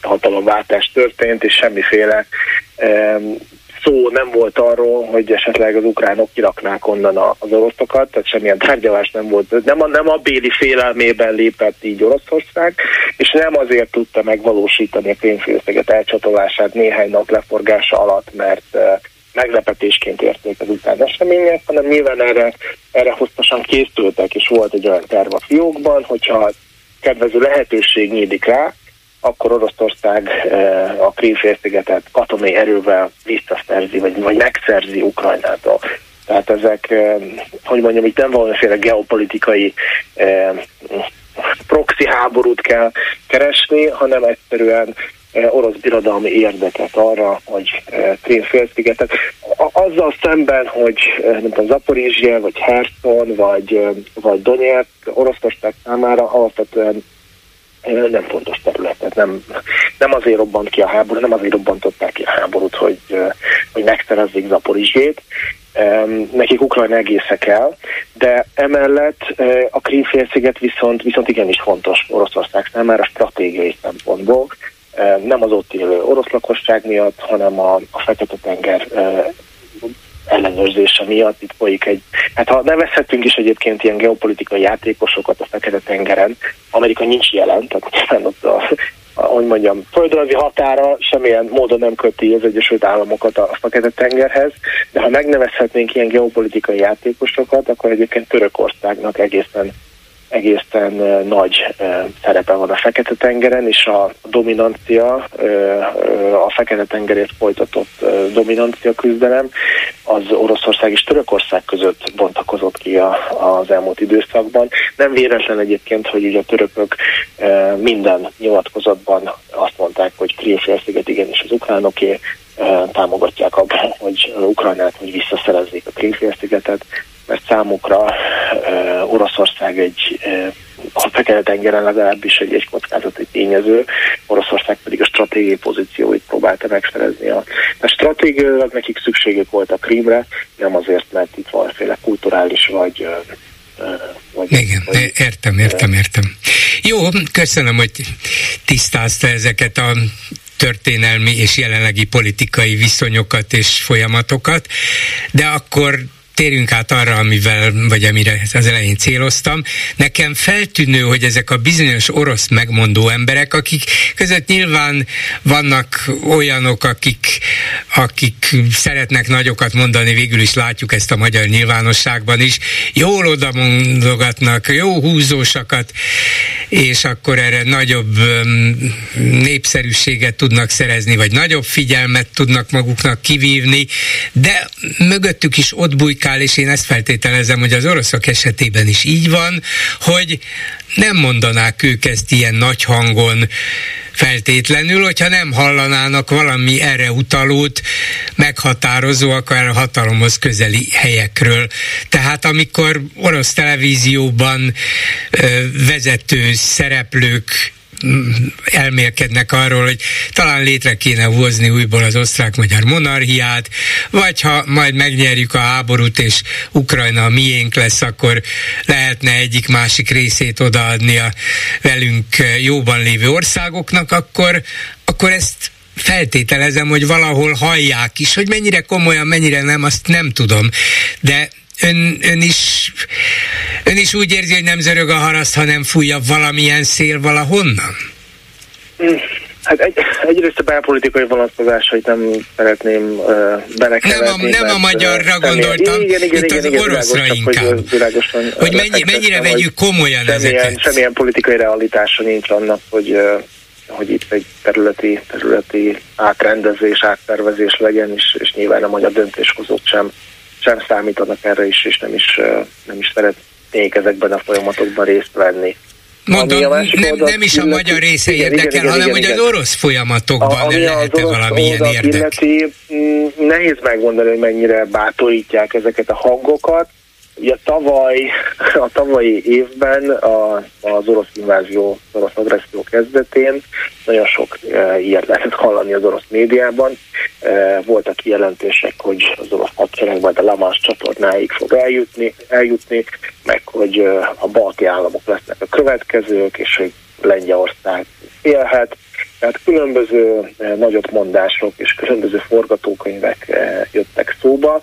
hatalomváltás történt, és semmiféle um, szó nem volt arról, hogy esetleg az ukránok kiraknák onnan az oroszokat, tehát semmilyen tárgyalás nem volt. Nem a, nem a béli félelmében lépett így Oroszország, és nem azért tudta megvalósítani a Krémfélszeget elcsatolását néhány nap leforgása alatt, mert meglepetésként érték az után események, hanem nyilván erre, erre hosszasan készültek, és volt egy olyan terv a fiókban, hogyha kedvező lehetőség nyílik rá, akkor Oroszország eh, a Krímfélszigetet katonai erővel visszaszerzi, vagy, vagy megszerzi Ukrajnától. Tehát ezek, eh, hogy mondjam, itt nem valamiféle geopolitikai eh, proxy háborút kell keresni, hanem egyszerűen orosz birodalmi érdeket arra, hogy Krím-félszigetet. Azzal szemben, hogy nem tudom, Zaporizsia, vagy Herson, vagy, vagy Donetsk Oroszország számára alapvetően nem fontos területet. Nem, nem azért robbant ki a háború, nem azért robbantották ki a háborút, hogy, hogy megszerezzék Zaporizsét. Nekik Ukrajna egésze kell, de emellett a Krímfélsziget viszont, viszont igenis fontos Oroszország számára stratégiai szempontból, nem az ott élő orosz lakosság miatt, hanem a, a Fekete-tenger ellenőrzése miatt itt folyik egy, hát ha nevezhetünk is egyébként ilyen geopolitikai játékosokat a Fekete-tengeren, Amerika nincs jelen, tehát ott a, ahogy mondjam, földrajzi határa semmilyen módon nem köti az Egyesült Államokat a Fekete-tengerhez, de ha megnevezhetnénk ilyen geopolitikai játékosokat, akkor egyébként Törökországnak egészen egészen nagy szerepe van a Fekete-tengeren, és a dominancia, a Fekete-tengerért folytatott dominancia küzdelem az Oroszország és Törökország között bontakozott ki az elmúlt időszakban. Nem véletlen egyébként, hogy ugye a törökök minden nyilatkozatban azt mondták, hogy Krímfélsziget igenis az ukránoké, támogatják abban, hogy Ukrajnát, hogy visszaszerezzék a Krímfélszigetet, mert számukra uh, Oroszország egy uh, a Fekete-tengeren legalábbis egy, egy kockázati tényező, Oroszország pedig a stratégiai pozícióit próbálta megszerezni. A, a stratégiailag nekik szükségük volt a Krímre, nem azért, mert itt valamiféle kulturális vagy vagy, Igen, vagy, értem, értem, értem. Jó, köszönöm, hogy tisztázta ezeket a történelmi és jelenlegi politikai viszonyokat és folyamatokat, de akkor térjünk át arra, amivel, vagy amire az elején céloztam. Nekem feltűnő, hogy ezek a bizonyos orosz megmondó emberek, akik között nyilván vannak olyanok, akik, akik szeretnek nagyokat mondani, végül is látjuk ezt a magyar nyilvánosságban is, jól oda mondogatnak, jó húzósakat, és akkor erre nagyobb népszerűséget tudnak szerezni, vagy nagyobb figyelmet tudnak maguknak kivívni, de mögöttük is ott bújk kommunikál, és én ezt feltételezem, hogy az oroszok esetében is így van, hogy nem mondanák ők ezt ilyen nagy hangon feltétlenül, hogyha nem hallanának valami erre utalót, meghatározó, akár a hatalomhoz közeli helyekről. Tehát amikor orosz televízióban ö, vezető szereplők elmélkednek arról, hogy talán létre kéne hozni újból az osztrák-magyar monarchiát, vagy ha majd megnyerjük a háborút, és Ukrajna a miénk lesz, akkor lehetne egyik-másik részét odaadni a velünk jóban lévő országoknak, akkor, akkor ezt feltételezem, hogy valahol hallják is, hogy mennyire komolyan, mennyire nem, azt nem tudom. De ön, ön, is, ön is úgy érzi, hogy nem zörög a haraszt, hanem fújja valamilyen szél valahonnan? Hmm. Hát egy, egyrészt a belpolitikai vonatkozásait nem szeretném uh, belekeverni. Nem a, nem a magyarra gondoltam, igen, igen, itt igen, az igen, oroszra világos, inkább. Hogy, világosan hogy mennyi, mennyire vegyük komolyan semmilyen, ezeket. Semmilyen politikai realitása nincs annak, hogy uh, hogy itt egy területi, területi átrendezés, áttervezés legyen, és, és nyilván a magyar döntéshozók sem sem számítanak erre is, és nem is, nem is szeretnék ezekben a folyamatokban részt venni. Mondom, nem, nem is a magyar része igen, érdekel, igen, igen, hanem igen, hogy igen. az orosz folyamatokban a, lehet-e valamilyen érdek? Illeti, mm, nehéz megmondani, hogy mennyire bátorítják ezeket a hangokat. Ugye tavaly, a tavalyi évben a, az orosz invázió, az orosz agresszió kezdetén nagyon sok e, ilyet lehetett hallani az orosz médiában. E, voltak kijelentések, hogy az orosz hadsereg majd a Lamas csatornáig fog eljutni, eljutni, meg hogy e, a balti államok lesznek a következők, és hogy Lengyelország élhet. Tehát különböző eh, nagyot mondások és különböző forgatókönyvek eh, jöttek szóba.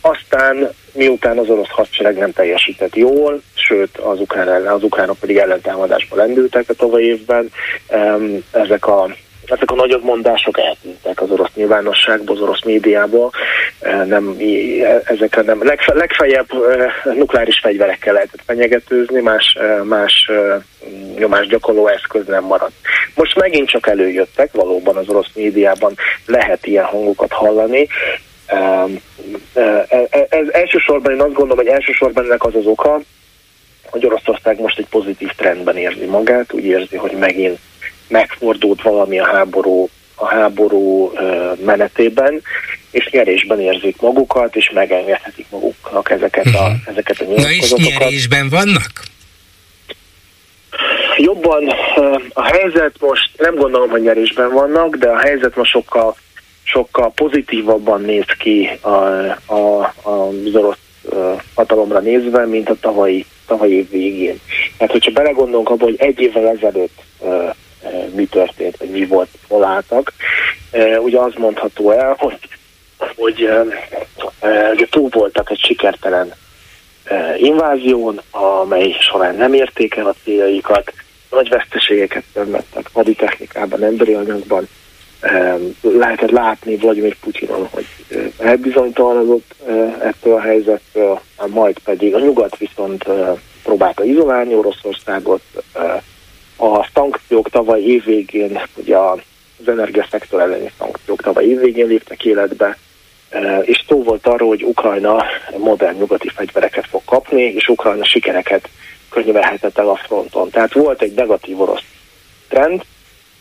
Aztán miután az orosz hadsereg nem teljesített jól, sőt az, ukrán ellen, az ukránok pedig ellentámadásba lendültek a tavaly évben, ezek a ezek a nagyobb mondások eltűntek az orosz nyilvánosságból, az orosz médiából, e, nem, e, ezekre nem, legfeljebb e, nukleáris fegyverekkel lehetett fenyegetőzni, más, más nyomás gyakorló eszköz nem maradt. Most megint csak előjöttek, valóban az orosz médiában lehet ilyen hangokat hallani, ez elsősorban én azt gondolom, hogy elsősorban ennek az az oka, hogy Oroszország most egy pozitív trendben érzi magát, úgy érzi, hogy megint megfordult valami a háború, a háború menetében, és nyerésben érzik magukat, és megengedhetik maguknak ezeket a, uh-huh. ezeket a nyilatkozatokat. Na és nyerésben vannak? Jobban a helyzet most, nem gondolom, hogy nyerésben vannak, de a helyzet most sokkal, sokkal pozitívabban néz ki a, a, a, orosz hatalomra nézve, mint a tavalyi, tavalyi év végén. Tehát, hogyha belegondolunk abba, hogy egy évvel ezelőtt mi történt, vagy mi volt, hol álltak. Ugye az mondható el, hogy, hogy ugye túl voltak egy sikertelen invázión, amely során nem érték el a céljaikat, nagy veszteségeket szenvedtek haditechnikában, emberi anyagban. Lehetett látni Vladimir Putyinon, hogy elbizonytalanodott ettől a helyzettől, majd pedig a nyugat viszont próbálta izolálni Oroszországot, a szankciók tavaly évvégén, ugye az energiaszektor elleni szankciók tavaly évvégén léptek életbe, e, és szó volt arról, hogy Ukrajna modern nyugati fegyvereket fog kapni, és Ukrajna sikereket könyvelhetett el a fronton. Tehát volt egy negatív orosz trend,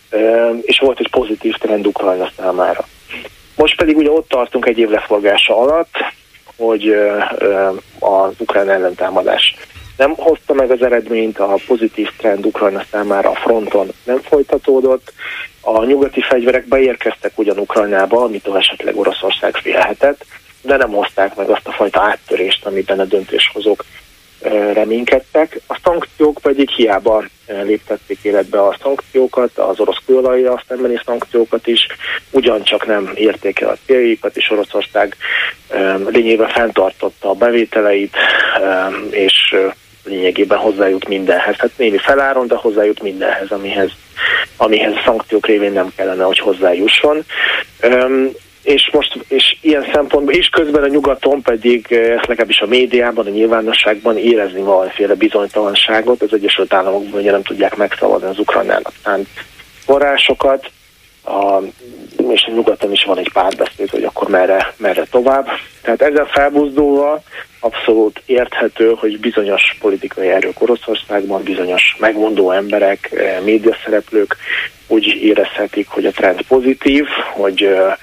e, és volt egy pozitív trend Ukrajna számára. Most pedig ugye ott tartunk egy év leforgása alatt, hogy e, az ukrán ellentámadás nem hozta meg az eredményt, a pozitív trend Ukrajna számára a fronton nem folytatódott, a nyugati fegyverek beérkeztek ugyan Ukrajnába, amitől esetleg Oroszország félhetett, de nem hozták meg azt a fajta áttörést, amiben a döntéshozók reménykedtek. A szankciók pedig hiába léptették életbe a szankciókat, az orosz kőolajja szembeni szankciókat is, ugyancsak nem érték el a céljaikat, és Oroszország lényében fenntartotta a bevételeit, és lényegében hozzájut mindenhez. Hát némi feláron, de hozzájut mindenhez, amihez, amihez szankciók révén nem kellene, hogy hozzájusson. És most és ilyen szempontból, és közben a nyugaton pedig eh, legalábbis a médiában, a nyilvánosságban érezni valamiféle bizonytalanságot, az Egyesült Államokban ugye nem tudják megszavazni az Ukrajnának szánt forrásokat, a, és nyugaton is van egy párbeszéd, hogy akkor merre, merre tovább. Tehát ezzel felbuzdulva abszolút érthető, hogy bizonyos politikai erők Oroszországban, bizonyos megmondó emberek, eh, médiaszereplők úgy érezhetik, hogy a trend pozitív, hogy eh,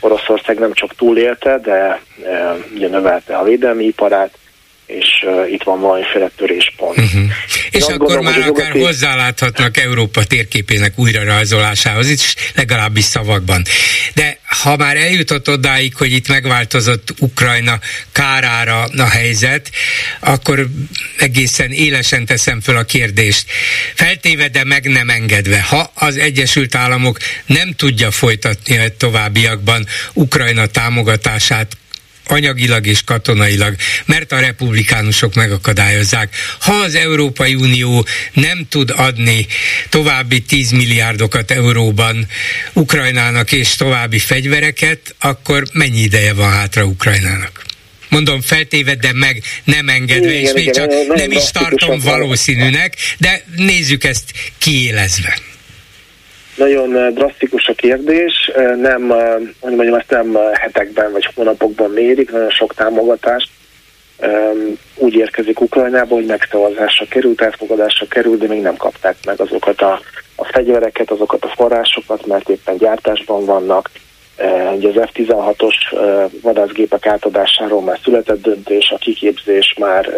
Oroszország nem csak túlélte, de e, ugye növelte a védelmi iparát, és uh, itt van valamiféle töréspont. Uh-huh. És akkor gondolom, már akár nyugati... hozzáláthatnak Európa térképének újrarajzolásához, is legalábbis szavakban. De ha már eljutott odáig, hogy itt megváltozott Ukrajna kárára a helyzet, akkor egészen élesen teszem föl a kérdést. Feltéve, de meg nem engedve, ha az Egyesült Államok nem tudja folytatni a továbbiakban Ukrajna támogatását anyagilag és katonailag, mert a republikánusok megakadályozzák. Ha az Európai Unió nem tud adni további 10 milliárdokat euróban Ukrajnának és további fegyvereket, akkor mennyi ideje van hátra Ukrajnának? mondom feltéve, de meg nem engedve, igen, és még igen, csak nem, nem is tartom valószínűnek, de nézzük ezt kiélezve. Nagyon eh, drasztikus a kérdés, eh, nem, eh, hogy mondjam, ezt nem hetekben vagy hónapokban mérik, nagyon sok támogatást úgy érkezik Ukrajnába, hogy megszavazásra került, elfogadásra került, de még nem kapták meg azokat a, a fegyvereket, azokat a forrásokat, mert éppen gyártásban vannak. Ugye az F-16-os vadászgépek átadásáról már született döntés, a kiképzés már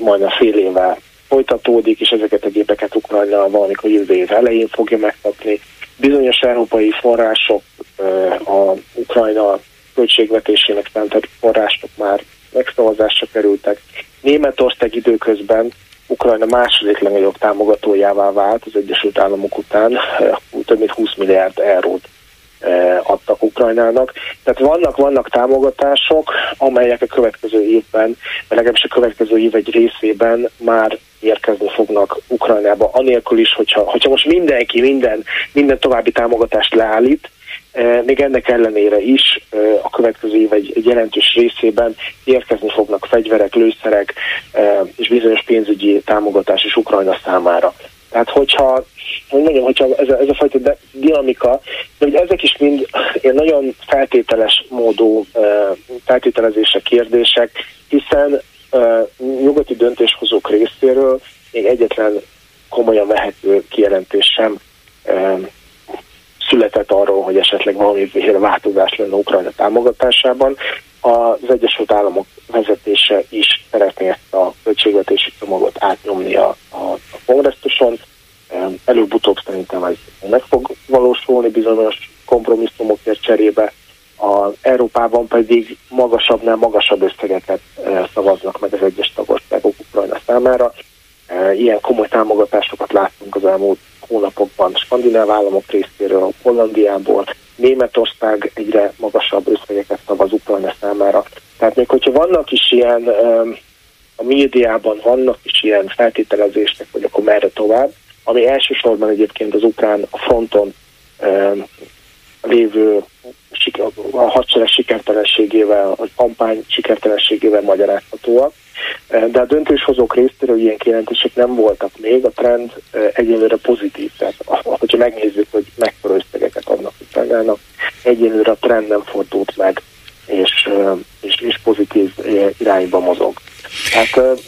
majdnem fél éve folytatódik, és ezeket a gépeket Ukrajna valamikor jövő év elején fogja megkapni. Bizonyos európai források, a Ukrajna költségvetésének mentett források már megszavazásra kerültek. Németország időközben Ukrajna második legnagyobb támogatójává vált az Egyesült Államok után, több mint 20 milliárd eurót adtak Ukrajnának. Tehát vannak, vannak támogatások, amelyek a következő évben, vagy legalábbis a következő év egy részében már érkezni fognak Ukrajnába, anélkül is, hogyha, hogyha most mindenki minden, minden további támogatást leállít, még ennek ellenére is a következő év egy, egy jelentős részében érkezni fognak fegyverek, lőszerek és bizonyos pénzügyi támogatás is Ukrajna számára. Tehát hogyha, hogy mondjam, hogyha ez a, ez a fajta dinamika, de hogy ezek is mind ilyen nagyon feltételes módú feltételezések, kérdések, hiszen nyugati döntéshozók részéről még egyetlen komolyan vehető kijelentés sem született arról, hogy esetleg valamiféle változás lenne Ukrajna támogatásában. Az Egyesült Államok vezetése is szeretné ezt a költségvetési csomagot átnyomni a, a, a kongresszuson. Előbb-utóbb szerintem ez meg fog valósulni bizonyos kompromisszumokért cserébe. A Európában pedig magasabbnál magasabb összegeket szavaznak meg az egyes tagországok Ukrajna számára. Ilyen komoly támogatásokat láttunk az elmúlt hónapokban skandináv államok részéről, Hollandiából, Németország egyre magasabb összegeket szavaz Ukrajna számára. Tehát még hogyha vannak is ilyen, a médiában vannak is ilyen feltételezések, hogy akkor merre tovább, ami elsősorban egyébként az ukrán a fronton lévő a hadsereg sikertelenségével, a kampány sikertelenségével magyarázhatóak. De a döntéshozók részéről ilyen kijelentések nem voltak még, a trend egyelőre pozitív. Tehát hogyha megnézzük, hogy mekkora összegeket adnak Ukrajnának, egyelőre a trend nem fordult meg, és, és, és pozitív irányba mozog. Tehát,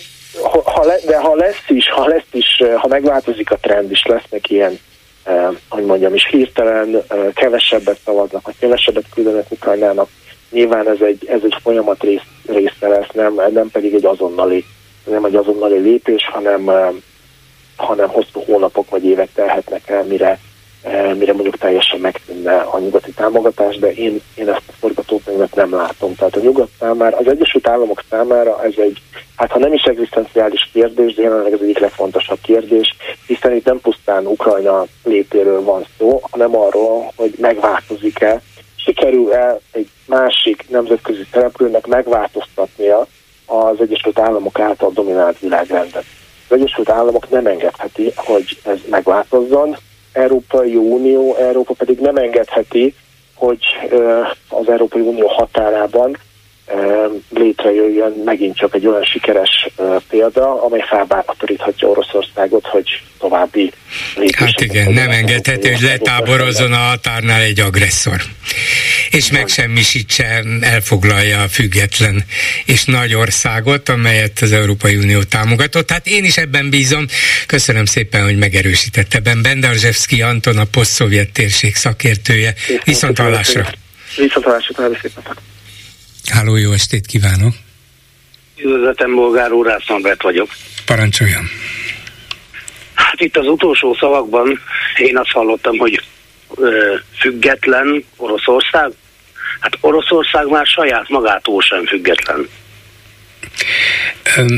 ha le, de ha lesz is, ha lesz is, ha megváltozik a trend, és lesznek ilyen hogy mondjam, és hirtelen kevesebbet szavaznak, vagy kevesebbet küldenek Ukrajnának, nyilván ez egy, ez egy folyamat rész, része lesz, nem, nem pedig egy azonnali nem egy azonnali lépés, hanem, hanem hosszú hónapok vagy évek telhetnek el, mire, mire mondjuk teljesen megtűnne a nyugati támogatás, de én, én ezt a forgatókönyvet nem látom. Tehát a nyugat számára, az Egyesült Államok számára ez egy, hát ha nem is egzisztenciális kérdés, de jelenleg ez egyik legfontosabb kérdés, hiszen itt nem pusztán Ukrajna lépéről van szó, hanem arról, hogy megváltozik-e, sikerül-e egy másik nemzetközi szereplőnek megváltoztatnia az Egyesült Államok által dominált világrendet. Az Egyesült Államok nem engedheti, hogy ez megváltozzon, Európai Unió, Európa pedig nem engedheti, hogy az Európai Unió határában létrejöjjön megint csak egy olyan sikeres példa, amely felbátoríthatja Oroszországot, hogy további Hát igen, nem engedhető, hogy letáborozzon a határnál egy agresszor. És megsemmisítse, elfoglalja a független és nagy országot, amelyet az Európai Unió támogatott. Hát én is ebben bízom. Köszönöm szépen, hogy megerősítette ebben. Bendarzsevszki Anton, a poszt térség szakértője. Viszont hallásra. Viszont hallásra, szépen. Háló, jó estét kívánok! Üdvözletem, Bolgár úr, Rász vagyok. Parancsoljon! Hát itt az utolsó szavakban én azt hallottam, hogy ö, független Oroszország. Hát Oroszország már saját magától sem független.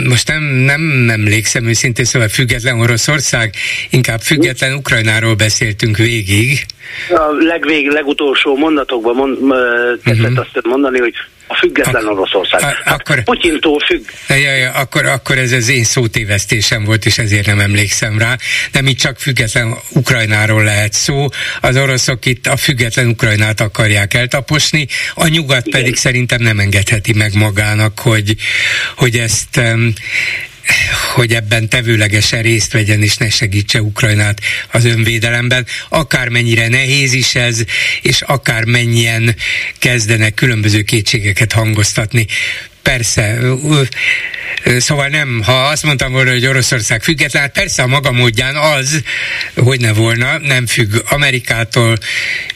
Most nem, nem emlékszem őszintén, szóval független Oroszország, inkább független Ukrajnáról beszéltünk végig. A legvég, legutolsó mondatokban mond, uh-huh. azt mondani, hogy a független Oroszország. A, hát akkor, Putyintól függ. Ja, ja, akkor, akkor ez az én szótévesztésem volt, és ezért nem emlékszem rá. Nem itt csak független Ukrajnáról lehet szó. Az oroszok itt a független Ukrajnát akarják eltaposni, a nyugat Igen. pedig szerintem nem engedheti meg magának, hogy, hogy ezt hogy ebben tevőlegesen részt vegyen és ne segítse Ukrajnát az önvédelemben. Akármennyire nehéz is ez, és akármennyien kezdenek különböző kétségeket hangoztatni persze, szóval nem, ha azt mondtam volna, hogy Oroszország független, hát persze a maga módján az, hogy ne volna, nem függ Amerikától,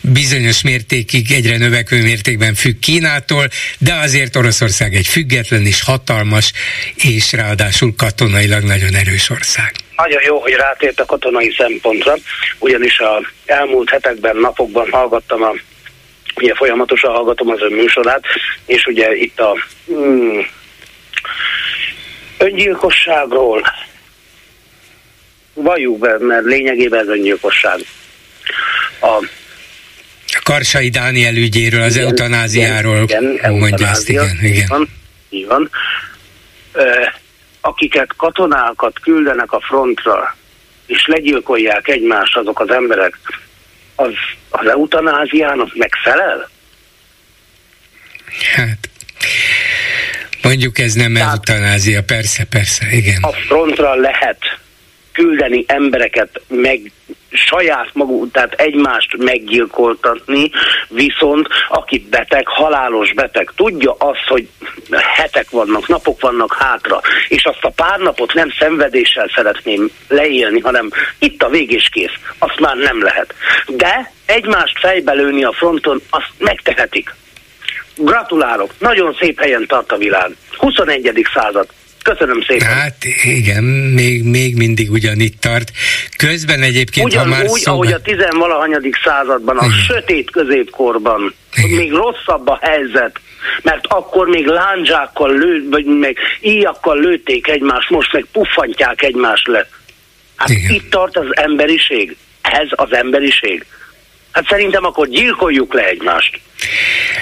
bizonyos mértékig, egyre növekvő mértékben függ Kínától, de azért Oroszország egy független és hatalmas, és ráadásul katonailag nagyon erős ország. Nagyon jó, hogy rátért a katonai szempontra, ugyanis a elmúlt hetekben, napokban hallgattam a ugye folyamatosan hallgatom az ön műsorát, és ugye itt a hmm, öngyilkosságról valljuk be, mert lényegében ez öngyilkosság. A Karsai Dániel ügyéről, az igen, eutanáziáról igen, igen, mondja ezt, igen. igen. Van, így van. akiket katonákat küldenek a frontra, és legyilkolják egymást azok az emberek, az, az eutanáziának megfelel? Hát, mondjuk ez nem Tehát, eutanázia, persze, persze, igen. A frontra lehet küldeni embereket, meg saját maguk, tehát egymást meggyilkoltatni, viszont aki beteg, halálos beteg, tudja azt, hogy hetek vannak, napok vannak hátra, és azt a pár napot nem szenvedéssel szeretném leélni, hanem itt a végés kész. Azt már nem lehet. De egymást fejbelőni a fronton, azt megtehetik. Gratulálok, nagyon szép helyen tart a világ. 21. század. Köszönöm szépen. Hát igen, még, még mindig ugyanitt tart. Közben egyébként, Ugyan ha már szóba... ahogy a tizenvalahanyadik században, a igen. sötét középkorban, igen. még rosszabb a helyzet, mert akkor még lándzsákkal lő, vagy meg íjakkal lőtték egymást, most meg puffantják egymást le. Hát igen. itt tart az emberiség. Ez az emberiség. Hát szerintem akkor gyilkoljuk le egymást.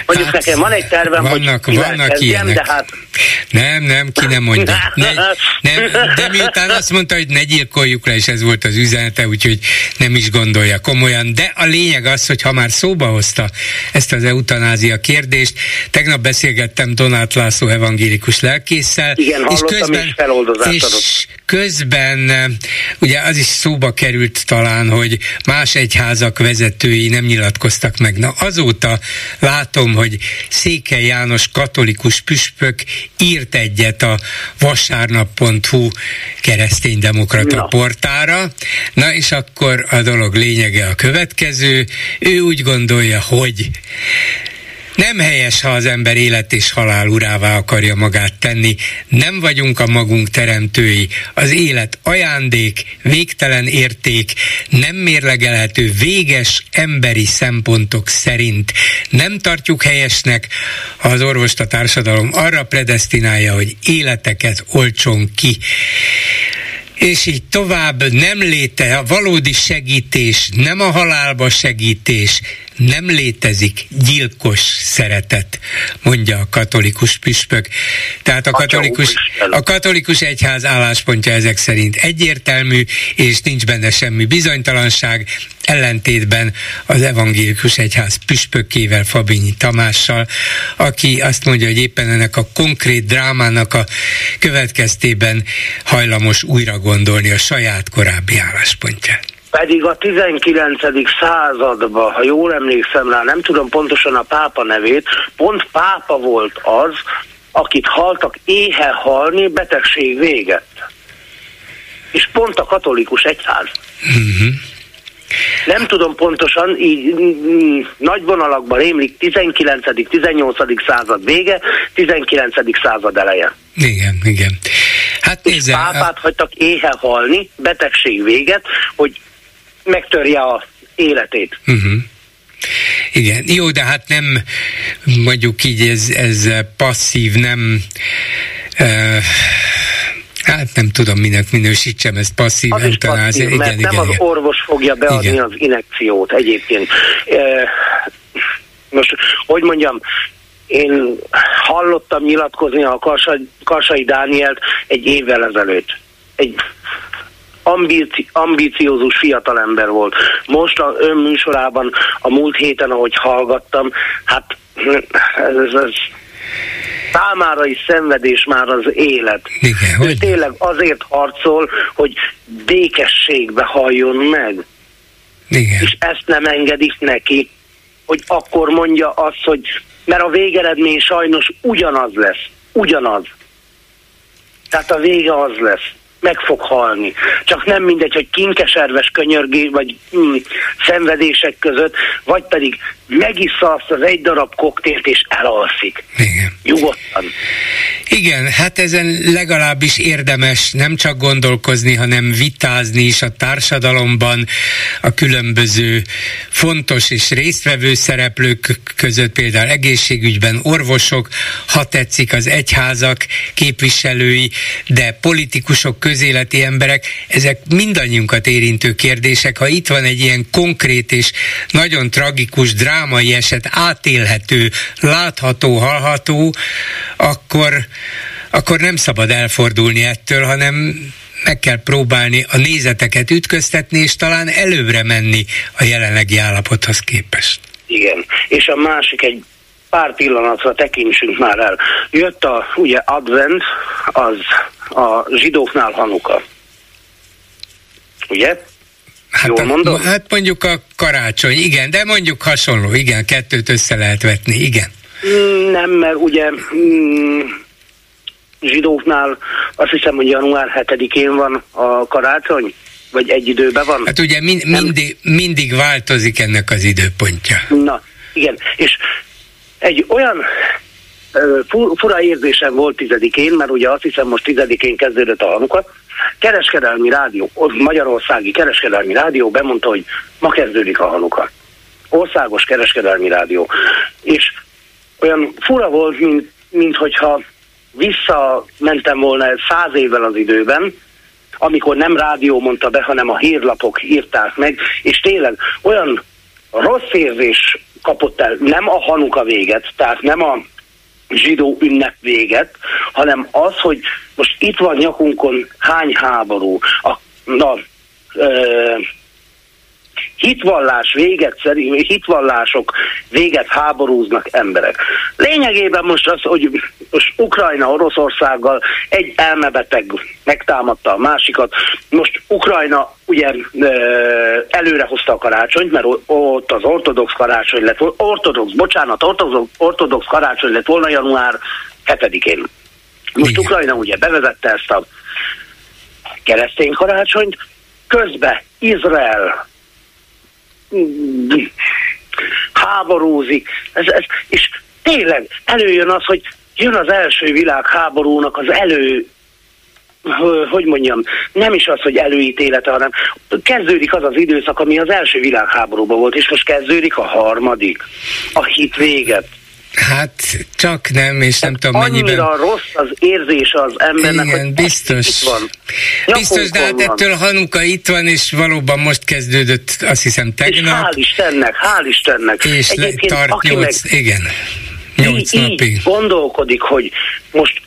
Mondjuk hát, nekem van egy tervem, vannak, hogy vannak kezdjem, ilyenek. de hát... Nem, nem, ki nem mondja. Ne, nem, de miután azt mondta, hogy ne gyilkoljuk le, és ez volt az üzenete, úgyhogy nem is gondolja komolyan. De a lényeg az, hogy ha már szóba hozta ezt az eutanázia kérdést, tegnap beszélgettem Donát László evangélikus lelkészsel, Igen, és közben, és közben ugye az is szóba került talán, hogy más egyházak vezetői nem nyilatkoztak meg. Na azóta látom, hogy Székely János katolikus püspök írt egyet a vasárnap.hu kereszténydemokrata Na. portára. Na és akkor a dolog lényege a következő. Ő úgy gondolja, hogy Nem helyes, ha az ember élet és halál urává akarja magát tenni. Nem vagyunk a magunk teremtői. Az élet ajándék, végtelen érték, nem mérlegelhető véges emberi szempontok szerint. Nem tartjuk helyesnek, ha az orvosta társadalom arra predestinálja, hogy életeket olcson ki és így tovább nem léte, a valódi segítés, nem a halálba segítés, nem létezik gyilkos szeretet, mondja a katolikus püspök. Tehát a katolikus, a katolikus egyház álláspontja ezek szerint egyértelmű, és nincs benne semmi bizonytalanság, ellentétben az evangélikus egyház püspökével, Fabinyi Tamással, aki azt mondja, hogy éppen ennek a konkrét drámának a következtében hajlamos újra gondolni a saját korábbi álláspontját pedig a 19. században, ha jól emlékszem rá, nem tudom pontosan a pápa nevét, pont pápa volt az, akit haltak éhe halni betegség véget. És pont a katolikus egyház. Uh-huh. Nem tudom pontosan, így nagy vonalakban rémlik 19.-18. század vége, 19. század eleje. Igen, igen. Hát nézze, pápát a... hagytak éhe halni, betegség véget, hogy megtörje a életét. Uh-huh. Igen, jó, de hát nem mondjuk így ez, ez passzív, nem uh, Hát nem tudom, minek minősítsem ezt passzív az eutanázia. Igen, mert igen, nem igen, az orvos fogja beadni igen. az inekciót egyébként. Most, hogy mondjam, én hallottam nyilatkozni a Karsai, Karsai Dánielt egy évvel ezelőtt. Egy ambíci, ambíciózus fiatalember volt. Most a ön műsorában a múlt héten, ahogy hallgattam, hát ez, ez számára is szenvedés már az élet. Igen, ő tényleg azért harcol, hogy békességbe halljon meg. Igen. És ezt nem engedik neki, hogy akkor mondja azt, hogy mert a végeredmény sajnos ugyanaz lesz. Ugyanaz. Tehát a vége az lesz meg fog halni. Csak nem mindegy, hogy kinkeserves könyörgé, vagy mm, szenvedések között, vagy pedig megissza azt az egy darab koktélt, és elalszik. Igen. Nyugodtan. Igen, hát ezen legalábbis érdemes nem csak gondolkozni, hanem vitázni is a társadalomban a különböző fontos és résztvevő szereplők között, például egészségügyben orvosok, ha tetszik az egyházak képviselői, de politikusok, közéleti emberek, ezek mindannyiunkat érintő kérdések. Ha itt van egy ilyen konkrét és nagyon tragikus, drámai eset, átélhető, látható, hallható, akkor akkor nem szabad elfordulni ettől, hanem meg kell próbálni a nézeteket ütköztetni, és talán előbbre menni a jelenlegi állapothoz képest. Igen, és a másik egy pár pillanatra tekintsünk már el. Jött a, ugye, advent, az a zsidóknál Hanuka. Ugye? Hát, Jól mondom? A, hát mondjuk a karácsony, igen, de mondjuk hasonló, igen, kettőt össze lehet vetni, igen. Mm, nem, mert ugye mm, zsidóknál azt hiszem, hogy január 7-én van a karácsony, vagy egy időben van. Hát ugye min- mindig, mindig változik ennek az időpontja. Na, igen, és egy olyan fura érzésem volt tizedikén, mert ugye azt hiszem most tizedikén kezdődött a hanukat, kereskedelmi rádió, Magyarországi kereskedelmi rádió bemondta, hogy ma kezdődik a hanuka. Országos kereskedelmi rádió. És olyan fura volt, mint, mint hogyha visszamentem volna száz évvel az időben, amikor nem rádió mondta be, hanem a hírlapok írták meg, és tényleg olyan rossz érzés kapott el, nem a hanuka véget, tehát nem a zsidó ünnep véget, hanem az, hogy most itt van nyakunkon hány háború. A, na, hitvallás véget szerint, hitvallások véget háborúznak emberek. Lényegében most az, hogy most Ukrajna Oroszországgal egy elmebeteg megtámadta a másikat, most Ukrajna ugye előre hozta a karácsonyt, mert ott az ortodox karácsony lett, ortodox, bocsánat, ortodox, ortodox karácsony lett volna január 7-én. Most Igen. Ukrajna ugye bevezette ezt a keresztény karácsonyt, közben Izrael háborúzik, ez, ez, és tényleg előjön az, hogy jön az első világháborúnak az elő hogy mondjam, nem is az, hogy előítélete, hanem kezdődik az az időszak, ami az első világháborúban volt, és most kezdődik a harmadik. A hit véget. Hát csak nem, és nem tudom Annyira mennyiben... Annyira rossz az érzés az embernek, Igen, hogy biztos. itt van. biztos, de hát van. ettől Hanuka itt van, és valóban most kezdődött, azt hiszem tegnap. És hál' Istennek, hál' Istennek. És Egyébként, tart aki meg igen, nyolc így, napig. Így gondolkodik, hogy most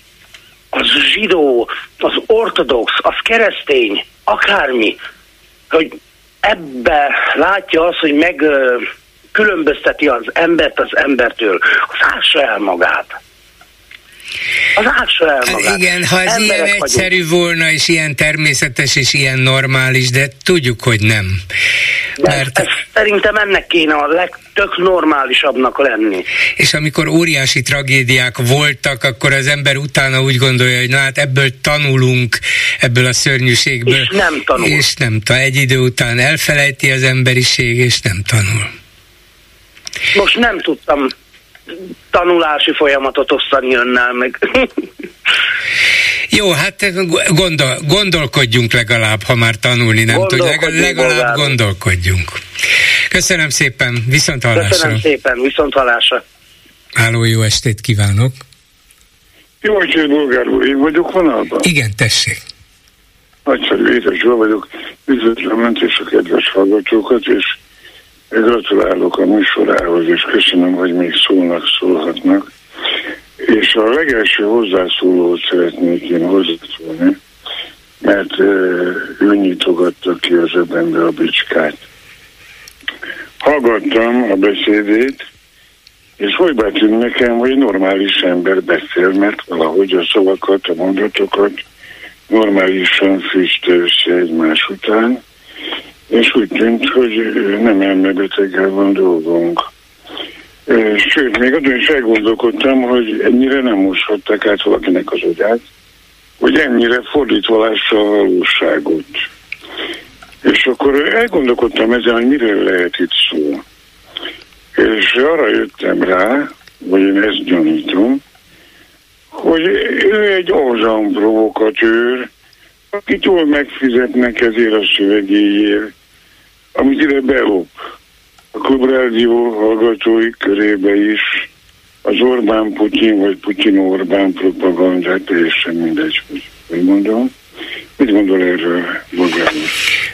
az zsidó, az ortodox, az keresztény, akármi, hogy ebbe látja azt, hogy meg különbözteti az embert az embertől, az ássa el magát. Az ássa el magát. Hát igen, ha ez Emberek ilyen egyszerű vagyunk. volna, és ilyen természetes, és ilyen normális, de tudjuk, hogy nem. De Mert... ez, szerintem ennek kéne a legtök normálisabbnak lenni. És amikor óriási tragédiák voltak, akkor az ember utána úgy gondolja, hogy na hát ebből tanulunk, ebből a szörnyűségből. És nem tanul. És nem tanul. Egy idő után elfelejti az emberiség, és nem tanul. Most nem tudtam tanulási folyamatot osztani önnel meg. Jó, hát gondol, gondolkodjunk legalább, ha már tanulni nem tudjuk, legalább legalább gondolkodjunk. Köszönöm szépen, viszont hallásra. Köszönöm szépen, viszont hallásra. Háló, jó estét kívánok. Jó estét, Bolgár úr, én vagyok vonalban? Igen, tessék. Nagyszerű, Édes vagyok. Üdvözlöm Önt és a kedves hallgatókat, és Gratulálok a műsorához, és köszönöm, hogy még szólnak, szólhatnak. És a legelső hozzászólót szeretnék én hozzászólni, mert ő nyitogatta ki az öbenbe a bicskát. Hallgattam a beszédét, és hogy tűnt nekem, hogy normális ember beszél, mert valahogy a szavakat, a mondatokat normálisan fűzte össze egymás után, és úgy tűnt, hogy nem elmebeteggel van dolgunk. Sőt, még azon is elgondolkodtam, hogy ennyire nem moshatták át valakinek az agyát, hogy ennyire fordítva lássa a valóságot. És akkor elgondolkodtam ezen, hogy mire lehet itt szó. És arra jöttem rá, vagy én ezt gyanítom, hogy ő egy ozan provokatőr, akit jól megfizetnek ezért a szövegéért, amit ide belop. A klubrádió hallgatói körébe is az Orbán Putyin vagy Putyin Orbán propagandát teljesen mindegy, hogy mondom. Mit gondol erről, Bogár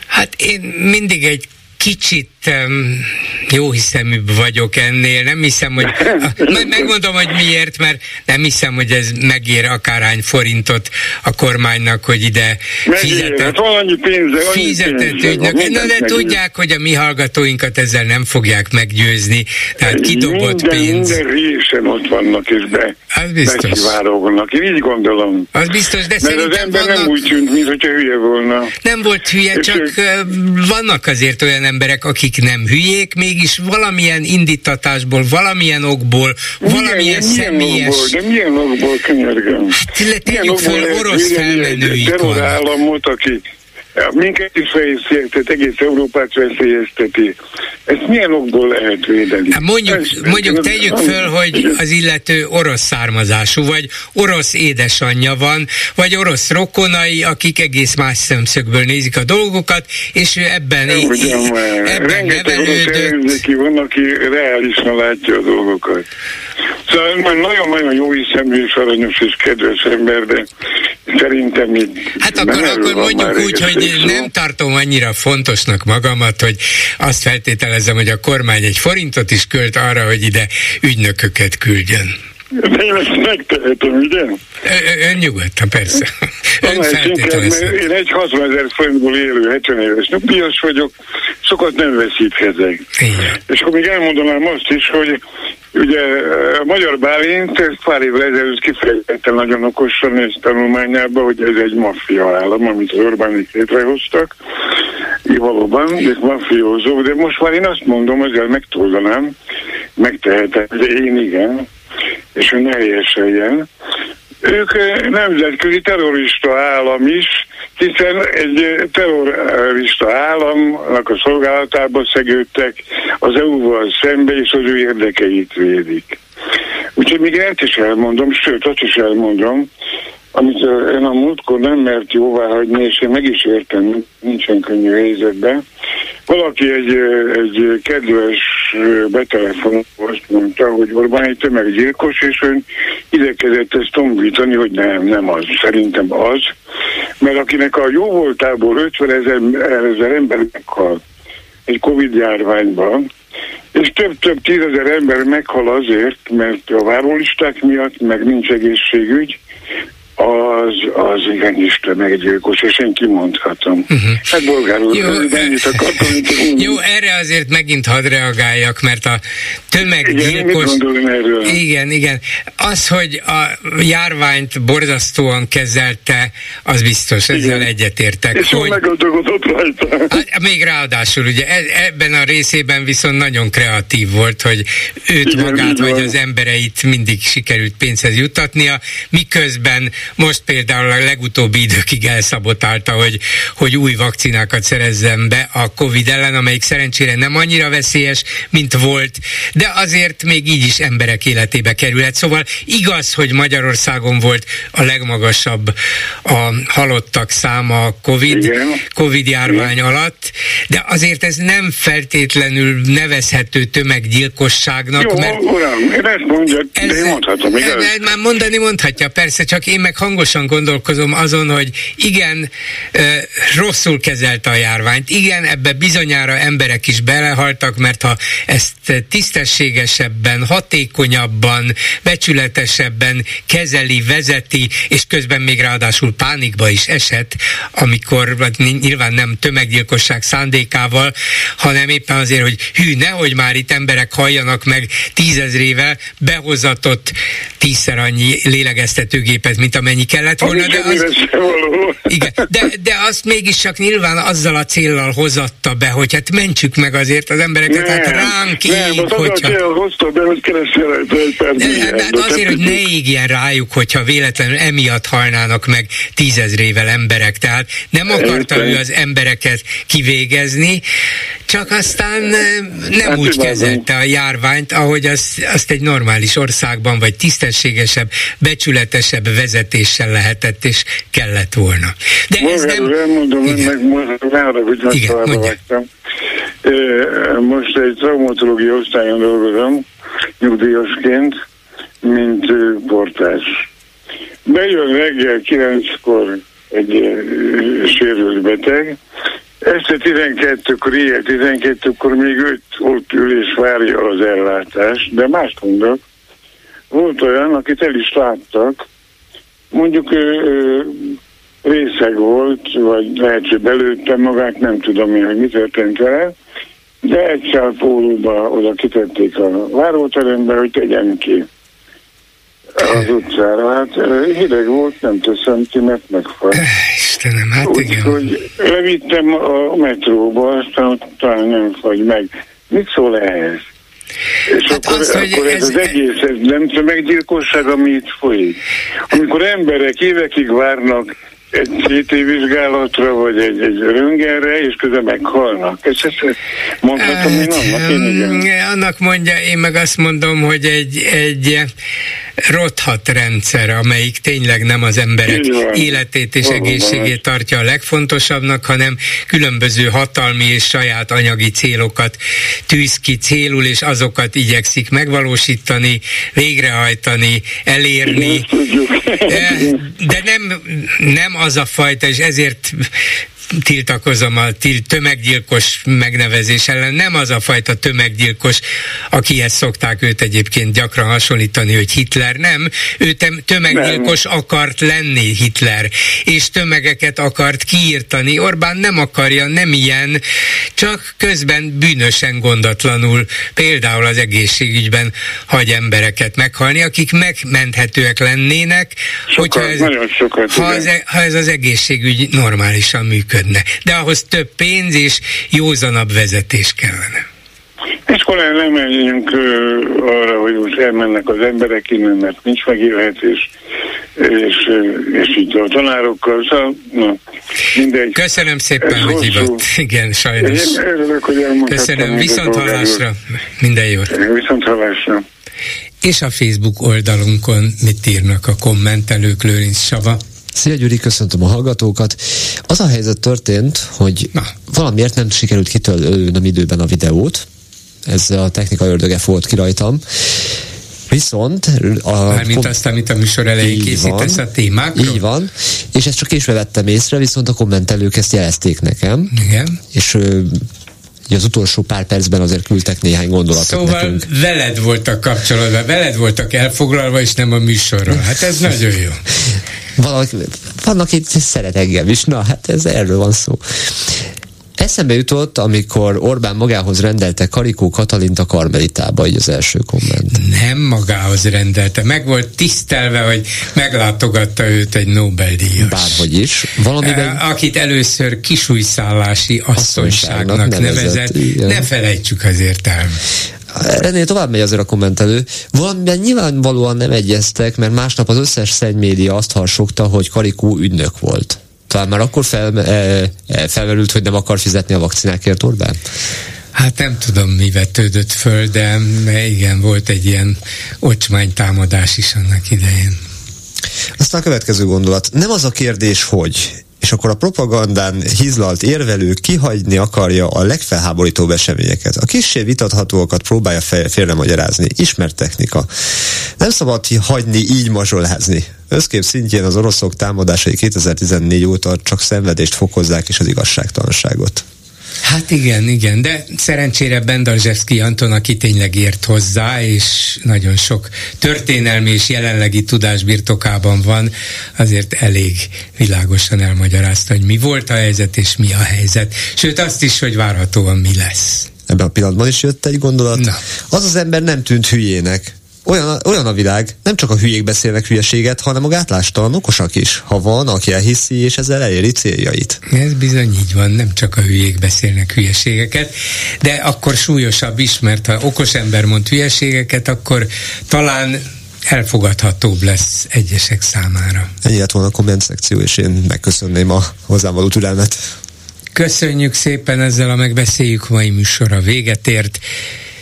Hát én mindig egy kicsit um, jó hiszeműbb vagyok ennél. Nem hiszem, hogy... Majd megmondom, hogy miért, mert nem hiszem, hogy ez megér akárhány forintot a kormánynak, hogy ide fizetett, hát annyi pénze, annyi fizetett ügynök. Na de tudják, hogy a mi hallgatóinkat ezzel nem fogják meggyőzni. Tehát kidobott minden, pénz. Minden résen ott vannak, és be, az biztos. Én így gondolom. Az biztos, de Mert szerintem az ember vannak... nem úgy tűnt, mintha hülye volna. Nem volt hülye, és csak vannak azért olyan emberek, akik nem hülyék, mégis valamilyen indítatásból, valamilyen okból, milyen, valamilyen személyes... Okból, de milyen okból, könyörgöm? Hát tegyük föl orosz felmenőik Terrorállamot, aki minket is veszélyeztet, egész Európát veszélyezteti. Ezt milyen okból lehet védeni? Hát mondjuk, ez, mondjuk tegyük föl, hogy az illető orosz származású, vagy orosz édesanyja van, vagy orosz rokonai, akik egész más szemszögből nézik a dolgokat, és ő ebben, é, Ugyan, ebben nevelődött. van, aki reálisan látja a dolgokat. Szóval nagyon-nagyon jó hiszemű és aranyos és kedves ember, de szerintem itt Hát akkor, akkor mondjuk úgy, hogy én nem tartom annyira fontosnak magamat, hogy azt feltételezem, hogy a kormány egy forintot is költ arra, hogy ide ügynököket küldjön. De én ezt megtehetem, ugye? Ön nyugodtan, persze. Ön feltételezem. Én egy 60 ezer forintból élő 70 éves nyugdíjas vagyok, sokat nem veszítkezek. És akkor még elmondanám azt is, hogy Ugye a Magyar Bálint ezt pár évvel ezelőtt kifejtette nagyon okosan és tanulmányában, hogy ez egy maffia állam, amit az Orbánik létrehoztak. Valóban, ők mafiózók, de most már én azt mondom, ezzel megtoldanám, megtehetem, de én igen, és ő ne helyeseljen. Ők nemzetközi terrorista állam is, hiszen egy terrorista államnak a szolgálatába szegődtek az EU-val szembe, és az ő érdekeit védik. Úgyhogy még ezt is elmondom, sőt, azt is elmondom, amit én a múltkor nem mert jóvá hagyni, és én meg is értem, nincsen könnyű helyzetben. Valaki egy, egy kedves betelefonolt mondta, hogy Orbán egy tömeggyilkos, és ön idekezett ezt tombítani, hogy nem, nem az. Szerintem az, mert akinek a jó voltából 50 ezer, ezer ember meghal egy Covid járványban, és több-több tízezer ember meghal azért, mert a várólisták miatt, meg nincs egészségügy, az, az igenis tömeggyilkos, és én kimondhatom. Uh-huh. Hát bolgárul, Jó, ennyit akartam. Jó, erre azért megint hadd reagáljak, mert a tömeggyilkos... Igen, igen, igen. Az, hogy a járványt borzasztóan kezelte, az biztos, ezzel igen. egyetértek. És hogy... rajta. Hát, még ráadásul, ugye e- ebben a részében viszont nagyon kreatív volt, hogy őt igen, magát, vagy az embereit mindig sikerült pénzhez juttatnia, miközben most például a legutóbbi időkig elszabotálta, hogy, hogy új vakcinákat szerezzen be a Covid ellen, amelyik szerencsére nem annyira veszélyes, mint volt, de azért még így is emberek életébe kerülhet. Szóval igaz, hogy Magyarországon volt a legmagasabb a halottak száma a Covid, Igen. Covid járvány Igen. alatt, de azért ez nem feltétlenül nevezhető tömeggyilkosságnak, Jó, mert... uram, én ezt mondja, ez, én mondhatom, igaz? Már mondani mondhatja, persze, csak én meg hangosan gondolkozom azon, hogy igen, rosszul kezelte a járványt, igen, ebbe bizonyára emberek is belehaltak, mert ha ezt tisztességesebben, hatékonyabban, becsületesebben kezeli, vezeti, és közben még ráadásul pánikba is esett, amikor hát nyilván nem tömeggyilkosság szándékával, hanem éppen azért, hogy hű, nehogy már itt emberek halljanak meg tízezrével, behozatott tízszer annyi lélegeztetőgépet, mint amennyi kellett volna, de, az, igen, de, de azt mégis csak nyilván azzal a céllal hozatta be, hogy hát mentsük meg azért az embereket, hát nem, hát ránk nem, így, hogyha... Nem, hozta be, hogy de, hát azért, hogy ne égjen rájuk, hogyha véletlenül emiatt halnának meg tízezrével emberek, tehát nem akarta ő az embereket kivégezni, csak aztán nem hát úgy kezelte a járványt, ahogy azt, azt egy normális országban, vagy tisztességesebb, becsületesebb vezetéssel lehetett és kellett volna. De Magáról ez nem... elmondom Igen. önnek, most hogy Igen, Most egy traumatológia osztályon dolgozom, nyugdíjasként, mint portás. Bejön reggel kilenckor egy sérült beteg, este 12-kor, ilyen 12-kor még öt ott ül és várja az ellátást, de mást mondok, volt olyan, akit el is láttak, mondjuk részeg volt, vagy lehet, hogy belőtte magát, nem tudom én, hogy mi történt vele, de egy szál pólóba oda kitették a váróterembe, hogy tegyen ki az utcára. Hát hideg volt, nem teszem ki, mert megfal. Istenem, hát Úgy, igen. hogy levittem a metróba, aztán talán nem fagy meg. Mit szól ehhez? És hát akkor, az, akkor ez, ez az egész, ez nem tömeggyilkosság, ami itt folyik. Amikor emberek évekig várnak egy CT vizsgálatra, vagy egy, egy röngenre, és közben meghalnak. És ezt mondhatom én annak, én igen. Annak mondja, én meg azt mondom, hogy egy, egy rothat rendszer, amelyik tényleg nem az emberek életét és Valóban. egészségét tartja a legfontosabbnak, hanem különböző hatalmi és saját anyagi célokat tűz ki célul, és azokat igyekszik megvalósítani, végrehajtani, elérni. De nem, nem az a fajta, és ezért tiltakozom a tömeggyilkos megnevezés ellen. Nem az a fajta tömeggyilkos, akihez szokták őt egyébként gyakran hasonlítani, hogy Hitler. Nem, ő tömeggyilkos nem. akart lenni Hitler, és tömegeket akart kiírtani. Orbán nem akarja, nem ilyen, csak közben bűnösen gondatlanul, például az egészségügyben hagy embereket meghalni, akik megmenthetőek lennének, sokat, hogyha ez, sokat, ha, az, e- ha ez az egészségügy normálisan működik működne. De ahhoz több pénz és józanabb vezetés kellene. És akkor nem menjünk arra, hogy most elmennek az emberek innen, mert nincs megélhetés, és, és így a tanárokkal, szóval, na, mindegy. Köszönöm szépen, hogy hívott. Igen, sajnos. Én örülök, hogy Köszönöm, viszont hallásra. Minden jót. Viszont hallásra. és a Facebook oldalunkon mit írnak a kommentelők, Lőrinc Sava. Szia Gyuri, köszöntöm a hallgatókat. Az a helyzet történt, hogy Na. valamiért nem sikerült kitölnöm időben a videót. Ez a technika ördöge volt ki rajtam. Viszont... A Mármint azt, amit a műsor elején készítesz van, a témákról? Így van, és ezt csak késve vettem észre, viszont a kommentelők ezt jelezték nekem. Igen. És az utolsó pár percben azért küldtek néhány gondolatot szóval nekünk. veled voltak kapcsolatban, veled voltak elfoglalva, és nem a műsorral. Hát ez nagyon jó. Valaki, vannak itt szeret engem is, na hát ez erről van szó. Eszembe jutott, amikor Orbán magához rendelte Karikó Katalint a Karmelitába, így az első komment. Nem magához rendelte, meg volt tisztelve, hogy meglátogatta őt egy Nobel-díjas. Bárhogy is. Valamiben... Akit először kisújszállási asszonyságnak nevezett. nevezett. Ne felejtsük azért el. Ennél tovább megy azért a kommentelő. Valamiben nyilvánvalóan nem egyeztek, mert másnap az összes szennymédia azt harsogta, hogy Karikó ügynök volt talán már akkor fel, e, e, felmerült, hogy nem akar fizetni a vakcinákért Orbán? Hát nem tudom, mi vetődött föl, de igen, volt egy ilyen ocsmány támadás is annak idején. Aztán a következő gondolat. Nem az a kérdés, hogy és akkor a propagandán hizlalt érvelő kihagyni akarja a legfelháborítóbb eseményeket. A kissé vitathatóakat próbálja félre magyarázni. Ismert technika. Nem szabad hagyni így mazsolázni. Összkép szintjén az oroszok támadásai 2014 óta csak szenvedést fokozzák és az igazságtalanságot. Hát igen, igen, de szerencsére Bendarzsevszki Anton, aki tényleg ért hozzá, és nagyon sok történelmi és jelenlegi tudás birtokában van, azért elég világosan elmagyarázta, hogy mi volt a helyzet és mi a helyzet. Sőt, azt is, hogy várhatóan mi lesz. Ebben a pillanatban is jött egy gondolat. Na. Az az ember nem tűnt hülyének, olyan, olyan a világ, nem csak a hülyék beszélnek hülyeséget, hanem a gátlástalan okosak is, ha van, aki elhiszi, és ezzel eléri céljait. Ez bizony így van, nem csak a hülyék beszélnek hülyeségeket, de akkor súlyosabb is, mert ha okos ember mond hülyeségeket, akkor talán elfogadhatóbb lesz egyesek számára. Ennyi lett volna a komment szekció, és én megköszönném a hozzám való türelmet. Köszönjük szépen ezzel a megbeszéljük mai műsora véget ért.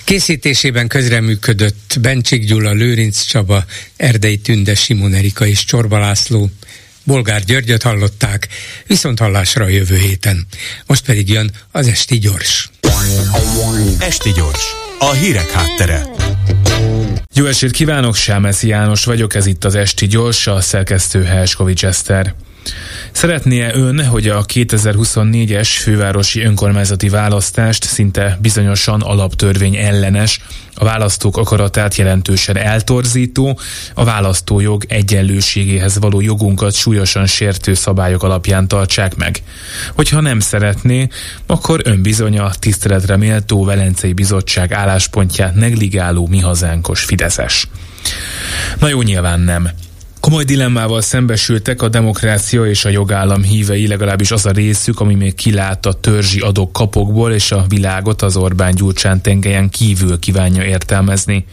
Készítésében közreműködött Bencsik Gyula, Lőrinc Csaba, Erdei Tünde, Simon Erika és Csorba László. Bolgár Györgyöt hallották, viszont hallásra a jövő héten. Most pedig jön az Esti Gyors. Esti Gyors, a hírek háttere. Jó estét kívánok, Sámeszi János vagyok, ez itt az Esti Gyors, a szerkesztő Helskovics Eszter. Szeretné-e ön, hogy a 2024-es fővárosi önkormányzati választást szinte bizonyosan alaptörvény ellenes, a választók akaratát jelentősen eltorzító, a választójog egyenlőségéhez való jogunkat súlyosan sértő szabályok alapján tartsák meg. Hogyha nem szeretné, akkor ön bizony a tiszteletre méltó Velencei Bizottság álláspontját negligáló mi hazánkos Fideszes. Na jó, nyilván nem. Komoly dilemmával szembesültek a demokrácia és a jogállam hívei, legalábbis az a részük, ami még kilát a törzsi adok kapokból, és a világot az Orbán Gyurcsán tengelyen kívül kívánja értelmezni.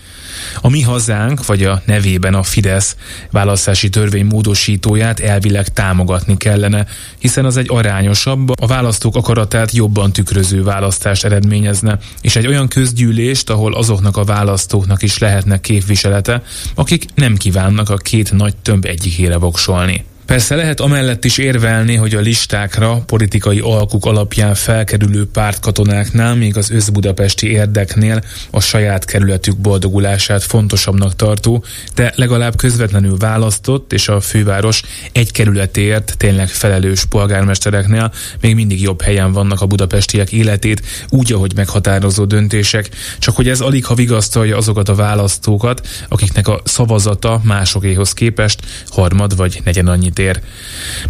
A mi hazánk, vagy a nevében a Fidesz választási törvény módosítóját elvileg támogatni kellene, hiszen az egy arányosabb, a választók akaratát jobban tükröző választást eredményezne, és egy olyan közgyűlést, ahol azoknak a választóknak is lehetne képviselete, akik nem kívánnak a két nagy tömb egyikére voksolni. Persze lehet amellett is érvelni, hogy a listákra politikai alkuk alapján felkerülő pártkatonáknál, még az összbudapesti érdeknél a saját kerületük boldogulását fontosabbnak tartó, de legalább közvetlenül választott és a főváros egy kerületéért tényleg felelős polgármestereknél még mindig jobb helyen vannak a budapestiek életét, úgy, ahogy meghatározó döntések, csak hogy ez alig ha vigasztalja azokat a választókat, akiknek a szavazata másokéhoz képest harmad vagy negyen annyit ér.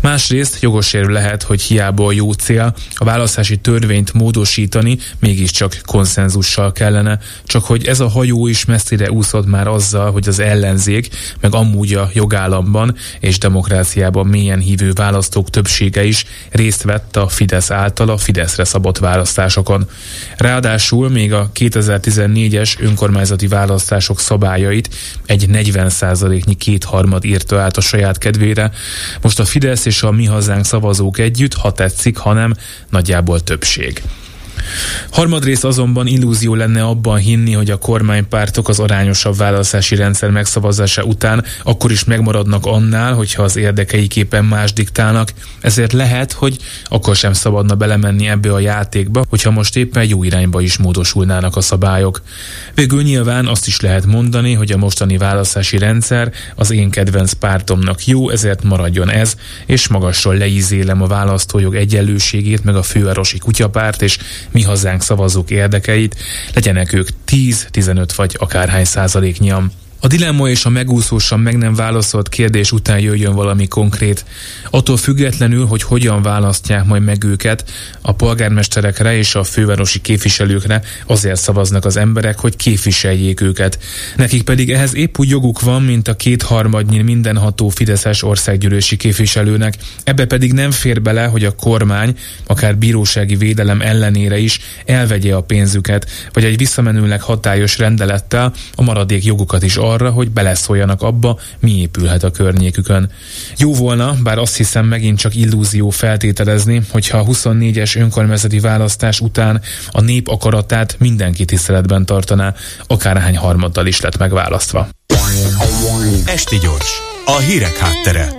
Másrészt jogos érv lehet, hogy hiába a jó cél, a választási törvényt módosítani mégiscsak konszenzussal kellene, csak hogy ez a hajó is messzire úszott már azzal, hogy az ellenzék, meg amúgy a jogállamban és demokráciában mélyen hívő választók többsége is részt vett a Fidesz által a Fideszre szabott választásokon. Ráadásul még a 2014-es önkormányzati választások szabályait egy 40%-nyi kétharmad írta át a saját kedvére, most a Fidesz és a Mi Hazánk szavazók együtt, ha tetszik, hanem nagyjából többség. Harmadrészt azonban illúzió lenne abban hinni, hogy a kormánypártok az arányosabb választási rendszer megszavazása után akkor is megmaradnak annál, hogyha az érdekeiképpen más diktálnak, ezért lehet, hogy akkor sem szabadna belemenni ebbe a játékba, hogyha most éppen jó irányba is módosulnának a szabályok. Végül nyilván azt is lehet mondani, hogy a mostani választási rendszer az én kedvenc pártomnak jó, ezért maradjon ez, és magasról leízélem a választójog egyenlőségét, meg a fővárosi kutyapárt és mi hazánk szavazók érdekeit, legyenek ők 10, 15 vagy akárhány százaléknyian. A dilemma és a megúszósan meg nem válaszolt kérdés után jöjjön valami konkrét. Attól függetlenül, hogy hogyan választják majd meg őket, a polgármesterekre és a fővárosi képviselőkre azért szavaznak az emberek, hogy képviseljék őket. Nekik pedig ehhez épp úgy joguk van, mint a kétharmadnyi mindenható Fideszes országgyűlési képviselőnek. Ebbe pedig nem fér bele, hogy a kormány, akár bírósági védelem ellenére is elvegye a pénzüket, vagy egy visszamenőleg hatályos rendelettel a maradék jogukat is arra, hogy beleszóljanak abba, mi épülhet a környékükön. Jó volna, bár azt hiszem megint csak illúzió feltételezni, hogyha a 24-es önkormányzati választás után a nép akaratát mindenki tiszteletben tartaná, akárhány harmaddal is lett megválasztva. Esti gyors, a hírek háttere.